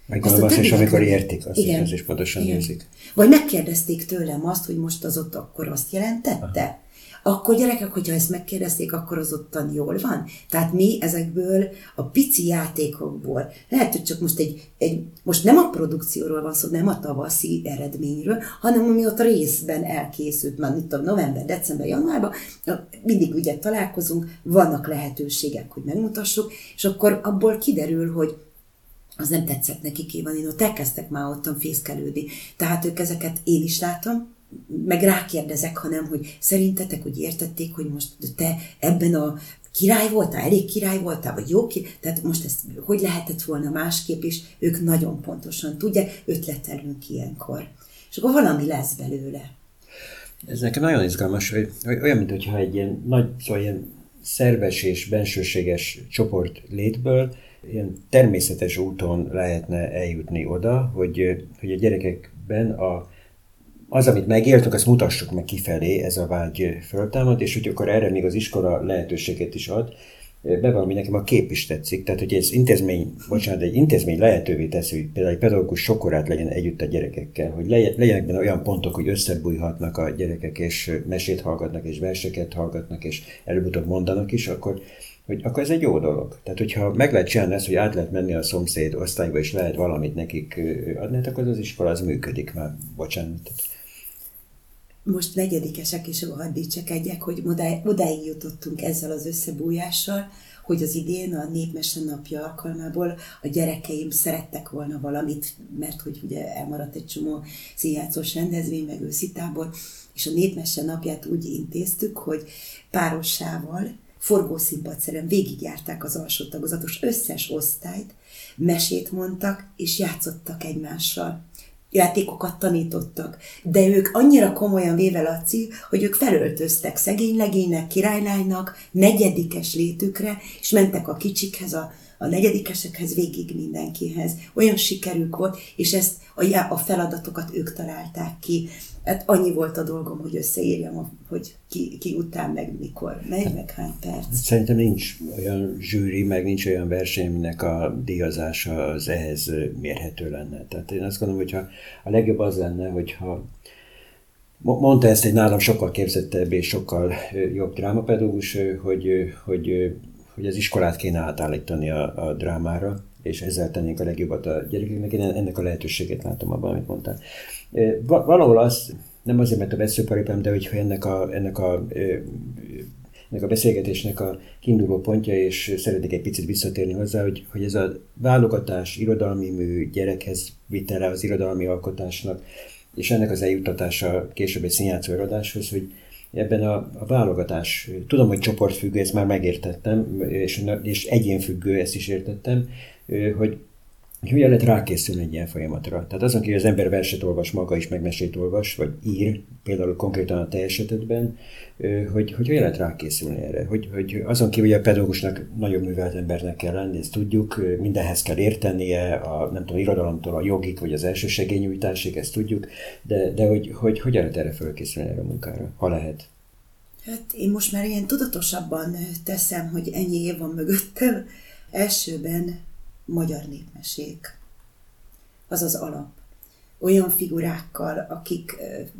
Meg azt is, amikor értik, azt igen, is, is pontosan igen. érzik.
Vagy megkérdezték tőlem azt, hogy most az ott akkor azt jelentette? Aha akkor gyerekek, hogyha ezt megkérdezték, akkor az ottan jól van. Tehát mi ezekből a pici játékokból, lehet, hogy csak most egy, egy most nem a produkcióról van szó, nem a tavaszi eredményről, hanem ami ott részben elkészült, már itt a november, december, januárban, mindig ugye találkozunk, vannak lehetőségek, hogy megmutassuk, és akkor abból kiderül, hogy az nem tetszett nekik, Évan, én ott elkezdtek már ottan fészkelődni. Tehát ők ezeket én is látom, meg rákérdezek, hanem hogy szerintetek, hogy értették, hogy most te ebben a király voltál, elég király voltál, vagy jó király, tehát most ezt hogy lehetett volna másképp, és ők nagyon pontosan tudják, ötletelünk ilyenkor. És akkor valami lesz belőle.
Ez nekem nagyon izgalmas, hogy olyan, mintha egy ilyen nagy, szóval ilyen szerves és bensőséges csoport létből ilyen természetes úton lehetne eljutni oda, hogy, hogy a gyerekekben a az, amit megéltünk, azt mutassuk meg kifelé, ez a vágy föltámad, és hogy akkor erre még az iskola lehetőséget is ad, bevallom, nekem a kép is tetszik. Tehát, hogy ez intézmény, bocsánat, egy intézmény lehetővé teszi, hogy például egy pedagógus sokorát legyen együtt a gyerekekkel, hogy legyenek benne olyan pontok, hogy összebújhatnak a gyerekek, és mesét hallgatnak, és verseket hallgatnak, és előbb-utóbb mondanak is, akkor hogy akkor ez egy jó dolog. Tehát, hogyha meg lehet csinálni ezt, hogy át lehet menni a szomszéd osztályba, és lehet valamit nekik adni, hát akkor az iskola az működik már. Bocsánat
most negyedikesek, és hadd dicsekedjek, hogy odáig jutottunk ezzel az összebújással, hogy az idén a Népmese napja alkalmából a gyerekeim szerettek volna valamit, mert hogy ugye elmaradt egy csomó színjátszós rendezvény, meg őszitából, és a Népmese napját úgy intéztük, hogy párossával forgószínpadszerűen végigjárták az alsó tagozatos összes osztályt, mesét mondtak és játszottak egymással játékokat tanítottak, de ők annyira komolyan véve Laci, hogy ők felöltöztek szegény legénynek, királylánynak, negyedikes létükre, és mentek a kicsikhez, a, a negyedikesekhez, végig mindenkihez. Olyan sikerük volt, és ezt a, a feladatokat ők találták ki. Hát annyi volt a dolgom, hogy összeírjam, hogy ki, ki után, meg mikor megy, meg hány perc.
Szerintem nincs olyan zsűri, meg nincs olyan verseny, aminek a díjazása az ehhez mérhető lenne. Tehát én azt gondolom, hogyha a legjobb az lenne, hogyha mondta ezt egy nálam sokkal képzettebb és sokkal jobb drámapedagógus, hogy, hogy, hogy az iskolát kéne átállítani a, a drámára, és ezzel tennénk a legjobbat a gyerekeknek. Én ennek a lehetőséget látom abban, amit mondtál. Valahol az, nem azért, mert a veszőparipám, de hogyha ennek a, ennek a ennek a beszélgetésnek a kiinduló pontja, és szeretnék egy picit visszatérni hozzá, hogy, hogy ez a válogatás, irodalmi mű, gyerekhez vitele az irodalmi alkotásnak, és ennek az eljuttatása később egy színjátszó előadáshoz, hogy ebben a, a válogatás, tudom, hogy csoportfüggő, ezt már megértettem, és, és egyénfüggő, ezt is értettem, hogy hogyan lehet rákészülni egy ilyen folyamatra. Tehát azon, hogy az ember verset olvas maga is, meg olvas, vagy ír, például konkrétan a te esetedben, hogy, hogy hogyan lehet rákészülni erre. Hogy, hogy azon kívül, hogy a pedagógusnak nagyon művelt embernek kell lenni, ezt tudjuk, mindenhez kell értenie, a, nem tudom, irodalomtól a jogik, vagy az elsősegényújtásig, ezt tudjuk, de, de hogy, hogy hogyan lehet erre felkészülni erre a munkára, ha lehet.
Hát én most már ilyen tudatosabban teszem, hogy ennyi év van mögöttem. Elsőben magyar népmesék. Az az alap. Olyan figurákkal, akik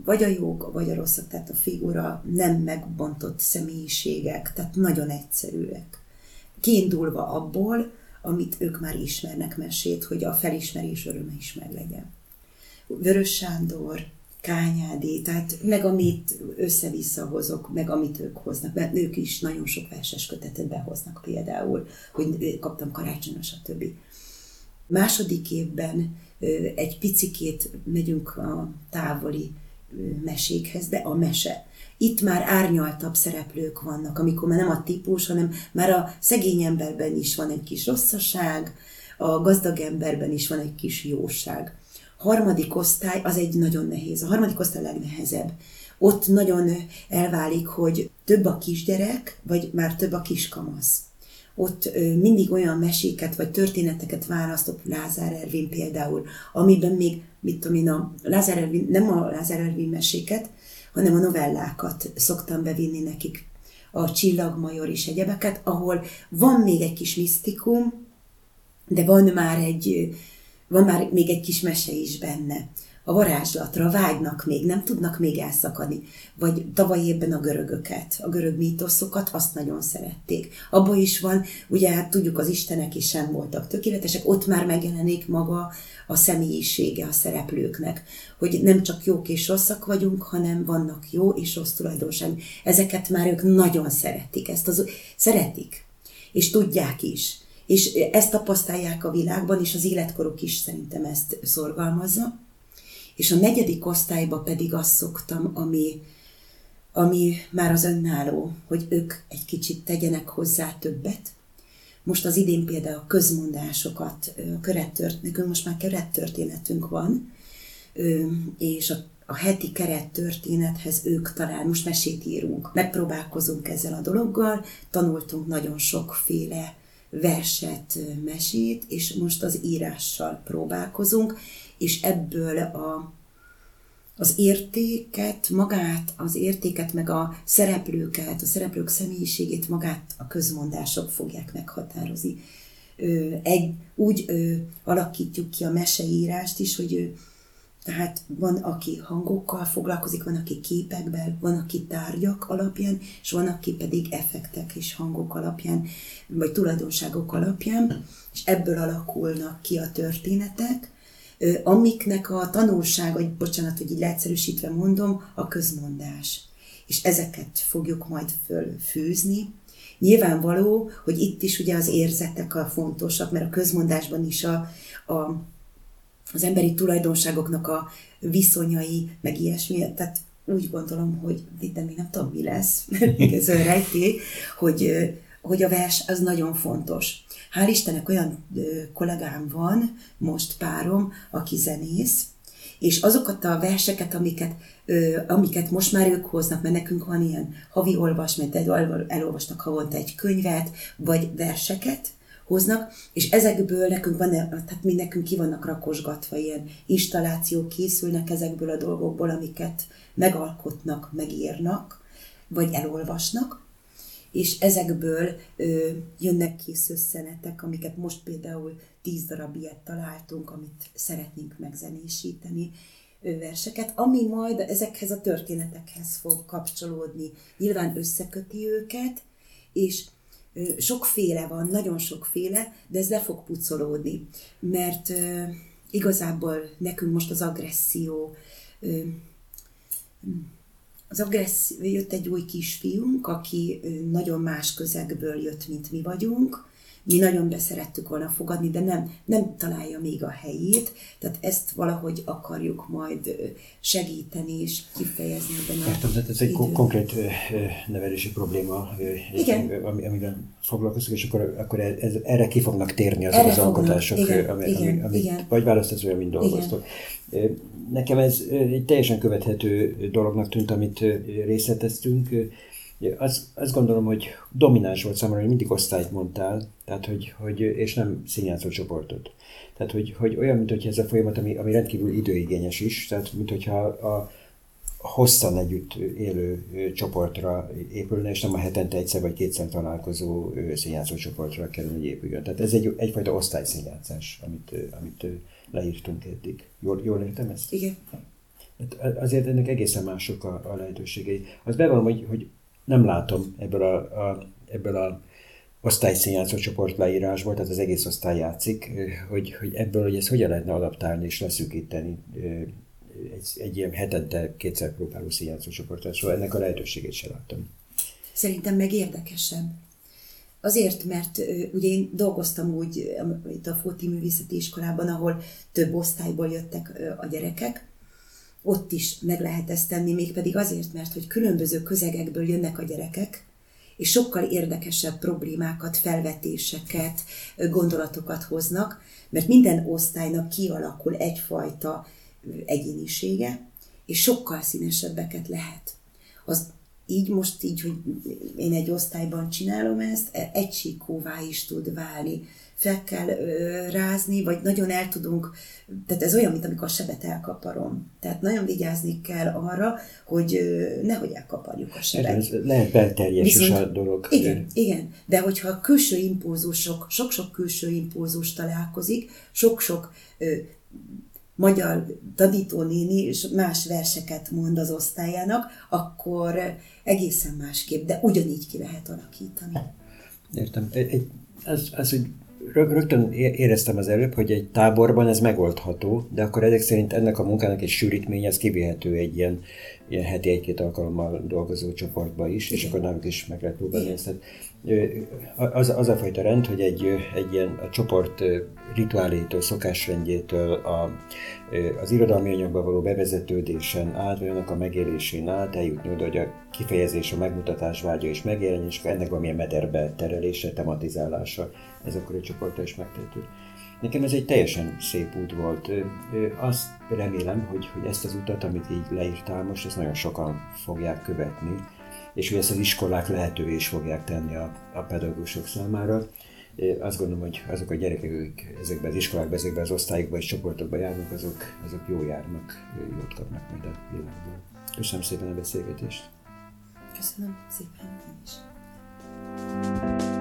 vagy a jók, vagy a rosszak, tehát a figura nem megbontott személyiségek, tehát nagyon egyszerűek. Kiindulva abból, amit ők már ismernek mesét, hogy a felismerés öröme is meglegyen. Vörös Sándor, Kányádi, tehát meg amit össze-vissza hozok, meg amit ők hoznak, mert ők is nagyon sok verses kötetet behoznak például, hogy kaptam karácsonyos, többi. Második évben egy picikét megyünk a távoli mesékhez, de a mese. Itt már árnyaltabb szereplők vannak, amikor már nem a típus, hanem már a szegény emberben is van egy kis rosszaság, a gazdag emberben is van egy kis jóság harmadik osztály az egy nagyon nehéz. A harmadik osztály a legnehezebb. Ott nagyon elválik, hogy több a kisgyerek, vagy már több a kiskamasz. Ott mindig olyan meséket vagy történeteket választott Lázár Ervin például, amiben még, mit tudom én, a Lázár Ervin, nem a Lázár Ervin meséket, hanem a novellákat szoktam bevinni nekik, a Csillagmajor és egyebeket, ahol van még egy kis misztikum, de van már egy, van már még egy kis mese is benne. A varázslatra vágynak még, nem tudnak még elszakadni. Vagy tavaly évben a görögöket, a görög mítoszokat, azt nagyon szerették. Abba is van, ugye hát tudjuk, az istenek is sem voltak tökéletesek, ott már megjelenik maga a személyisége a szereplőknek, hogy nem csak jók és rosszak vagyunk, hanem vannak jó és rossz tulajdonság. Ezeket már ők nagyon szeretik, ezt az, szeretik, és tudják is és ezt tapasztalják a világban, és az életkoruk is szerintem ezt szorgalmazza. És a negyedik osztályba pedig azt szoktam, ami, ami már az önálló, hogy ők egy kicsit tegyenek hozzá többet. Most az idén például a közmondásokat, a kerettört, nekünk most már kerettörténetünk van, és a, a heti kerettörténethez ők talán most mesét írunk. Megpróbálkozunk ezzel a dologgal, tanultunk nagyon sokféle verset, mesét, és most az írással próbálkozunk, és ebből a, az értéket, magát, az értéket, meg a szereplőket, a szereplők személyiségét magát a közmondások fogják meghatározni. Egy, úgy alakítjuk ki a meseírást is, hogy tehát van, aki hangokkal foglalkozik, van, aki képekben, van, aki tárgyak alapján, és van, aki pedig effektek és hangok alapján, vagy tulajdonságok alapján, és ebből alakulnak ki a történetek, amiknek a tanulsága, vagy bocsánat, hogy így leegyszerűsítve mondom, a közmondás. És ezeket fogjuk majd fölfűzni, Nyilvánvaló, hogy itt is ugye az érzetek a fontosak, mert a közmondásban is a, a, az emberi tulajdonságoknak a viszonyai, meg ilyesmi, tehát úgy gondolom, hogy de még nem tudom, mi lesz, ez a rejtély, hogy, hogy a vers az nagyon fontos. Hál' Istennek olyan kollégám van, most párom, aki zenész, és azokat a verseket, amiket, ö, amiket most már ők hoznak, mert nekünk van ilyen havi olvasmány, elolvasnak havonta egy könyvet, vagy verseket, hoznak, és ezekből nekünk van, tehát mi nekünk ki vannak rakosgatva, ilyen installációk készülnek ezekből a dolgokból, amiket megalkotnak, megírnak, vagy elolvasnak, és ezekből ö, jönnek ki szösszenetek, amiket most például tíz darab ilyet találtunk, amit szeretnénk megzenésíteni, verseket, ami majd ezekhez a történetekhez fog kapcsolódni. Nyilván összeköti őket, és sokféle van, nagyon sokféle, de ez le fog pucolódni, mert igazából nekünk most az agresszió az agresszív, jött egy új kisfiunk, aki nagyon más közegből jött, mint mi vagyunk, mi nagyon beszerettük volna fogadni, de nem, nem találja még a helyét, tehát ezt valahogy akarjuk majd segíteni és kifejezni ebben a
Értem, tehát ez egy idő. konkrét nevelési probléma, Igen. Ami, amiben foglalkozunk, és akkor, akkor ez, erre ki fognak térni azok erre az fognak. alkotások,
Igen. Ami,
Igen. amit Igen. vagy választasz, olyan, mint dolgoztok. Nekem ez egy teljesen követhető dolognak tűnt, amit részleteztünk. Az, azt gondolom, hogy domináns volt számomra, hogy mindig osztályt mondtál, tehát hogy, hogy, és nem színjátszó csoportot. Tehát, hogy, hogy olyan, mint hogy ez a folyamat, ami, ami rendkívül időigényes is, tehát mint hogyha a, hosszan együtt élő csoportra épülne, és nem a hetente egyszer vagy kétszer találkozó színjátszó csoportra kellene, hogy épüljön. Tehát ez egy, egyfajta osztályszínjátszás, amit, amit leírtunk eddig. Jól, jól értem ezt?
Igen.
Hát azért ennek egészen mások a, a lehetőségei. Az bevallom, hogy, hogy nem látom ebből a, a, ebből a osztályszínjátszó csoport leírásból, tehát az egész osztály játszik, hogy, hogy ebből, hogy ezt hogyan lehetne adaptálni és leszűkíteni egy, egy ilyen hetente kétszer próbáló színjátszó csoportra. Szóval ennek a lehetőségét sem láttam.
Szerintem meg érdekesebb. Azért, mert ugye én dolgoztam úgy itt a Fóti Művészeti Iskolában, ahol több osztályból jöttek a gyerekek, ott is meg lehet ezt tenni, mégpedig azért, mert hogy különböző közegekből jönnek a gyerekek, és sokkal érdekesebb problémákat, felvetéseket, gondolatokat hoznak, mert minden osztálynak kialakul egyfajta egyénisége, és sokkal színesebbeket lehet. Az így most így, hogy én egy osztályban csinálom ezt, egysíkóvá is tud válni fel kell ö, rázni, vagy nagyon el tudunk, tehát ez olyan, mint amikor a sebet elkaparom. Tehát nagyon vigyázni kell arra, hogy ö, nehogy elkaparjuk a sebet. Ez
lehet belterjes a dolog.
Igen, igen, de hogyha a külső impulzusok, sok-sok külső impulzus találkozik, sok-sok ö, magyar tanítónéni és más verseket mond az osztályának, akkor egészen másképp, de ugyanígy ki lehet alakítani.
Értem. Egy, ez, ez egy rögtön éreztem az előbb, hogy egy táborban ez megoldható, de akkor ezek szerint ennek a munkának egy sűrítmény, ez kivihető egy ilyen, ilyen heti egy-két alkalommal dolgozó csoportba is, és akkor náluk is meg lehet próbálni ezt. Az, az a fajta rend, hogy egy, egy ilyen a csoport rituálétől, szokásrendjétől, a, az irodalmi anyagba való bevezetődésen át, vagy annak a megélésén át eljutni oda, hogy a kifejezés, a megmutatás vágya és megjelenés, és ennek valamilyen mederbe terelése, tematizálása, ez akkor egy csoportra is megtehető. Nekem ez egy teljesen szép út volt. Azt remélem, hogy, hogy ezt az utat, amit így leírtál most, ezt nagyon sokan fogják követni, és hogy ezt az iskolák lehetővé is fogják tenni a, a pedagógusok számára. Azt gondolom, hogy azok a gyerekek, akik ezekben az iskolákban, ezekben az osztályokban és csoportokban járnak, azok, azok jó járnak, jót kapnak majd a világból. Köszönöm szépen a beszélgetést!
Köszönöm szépen én is!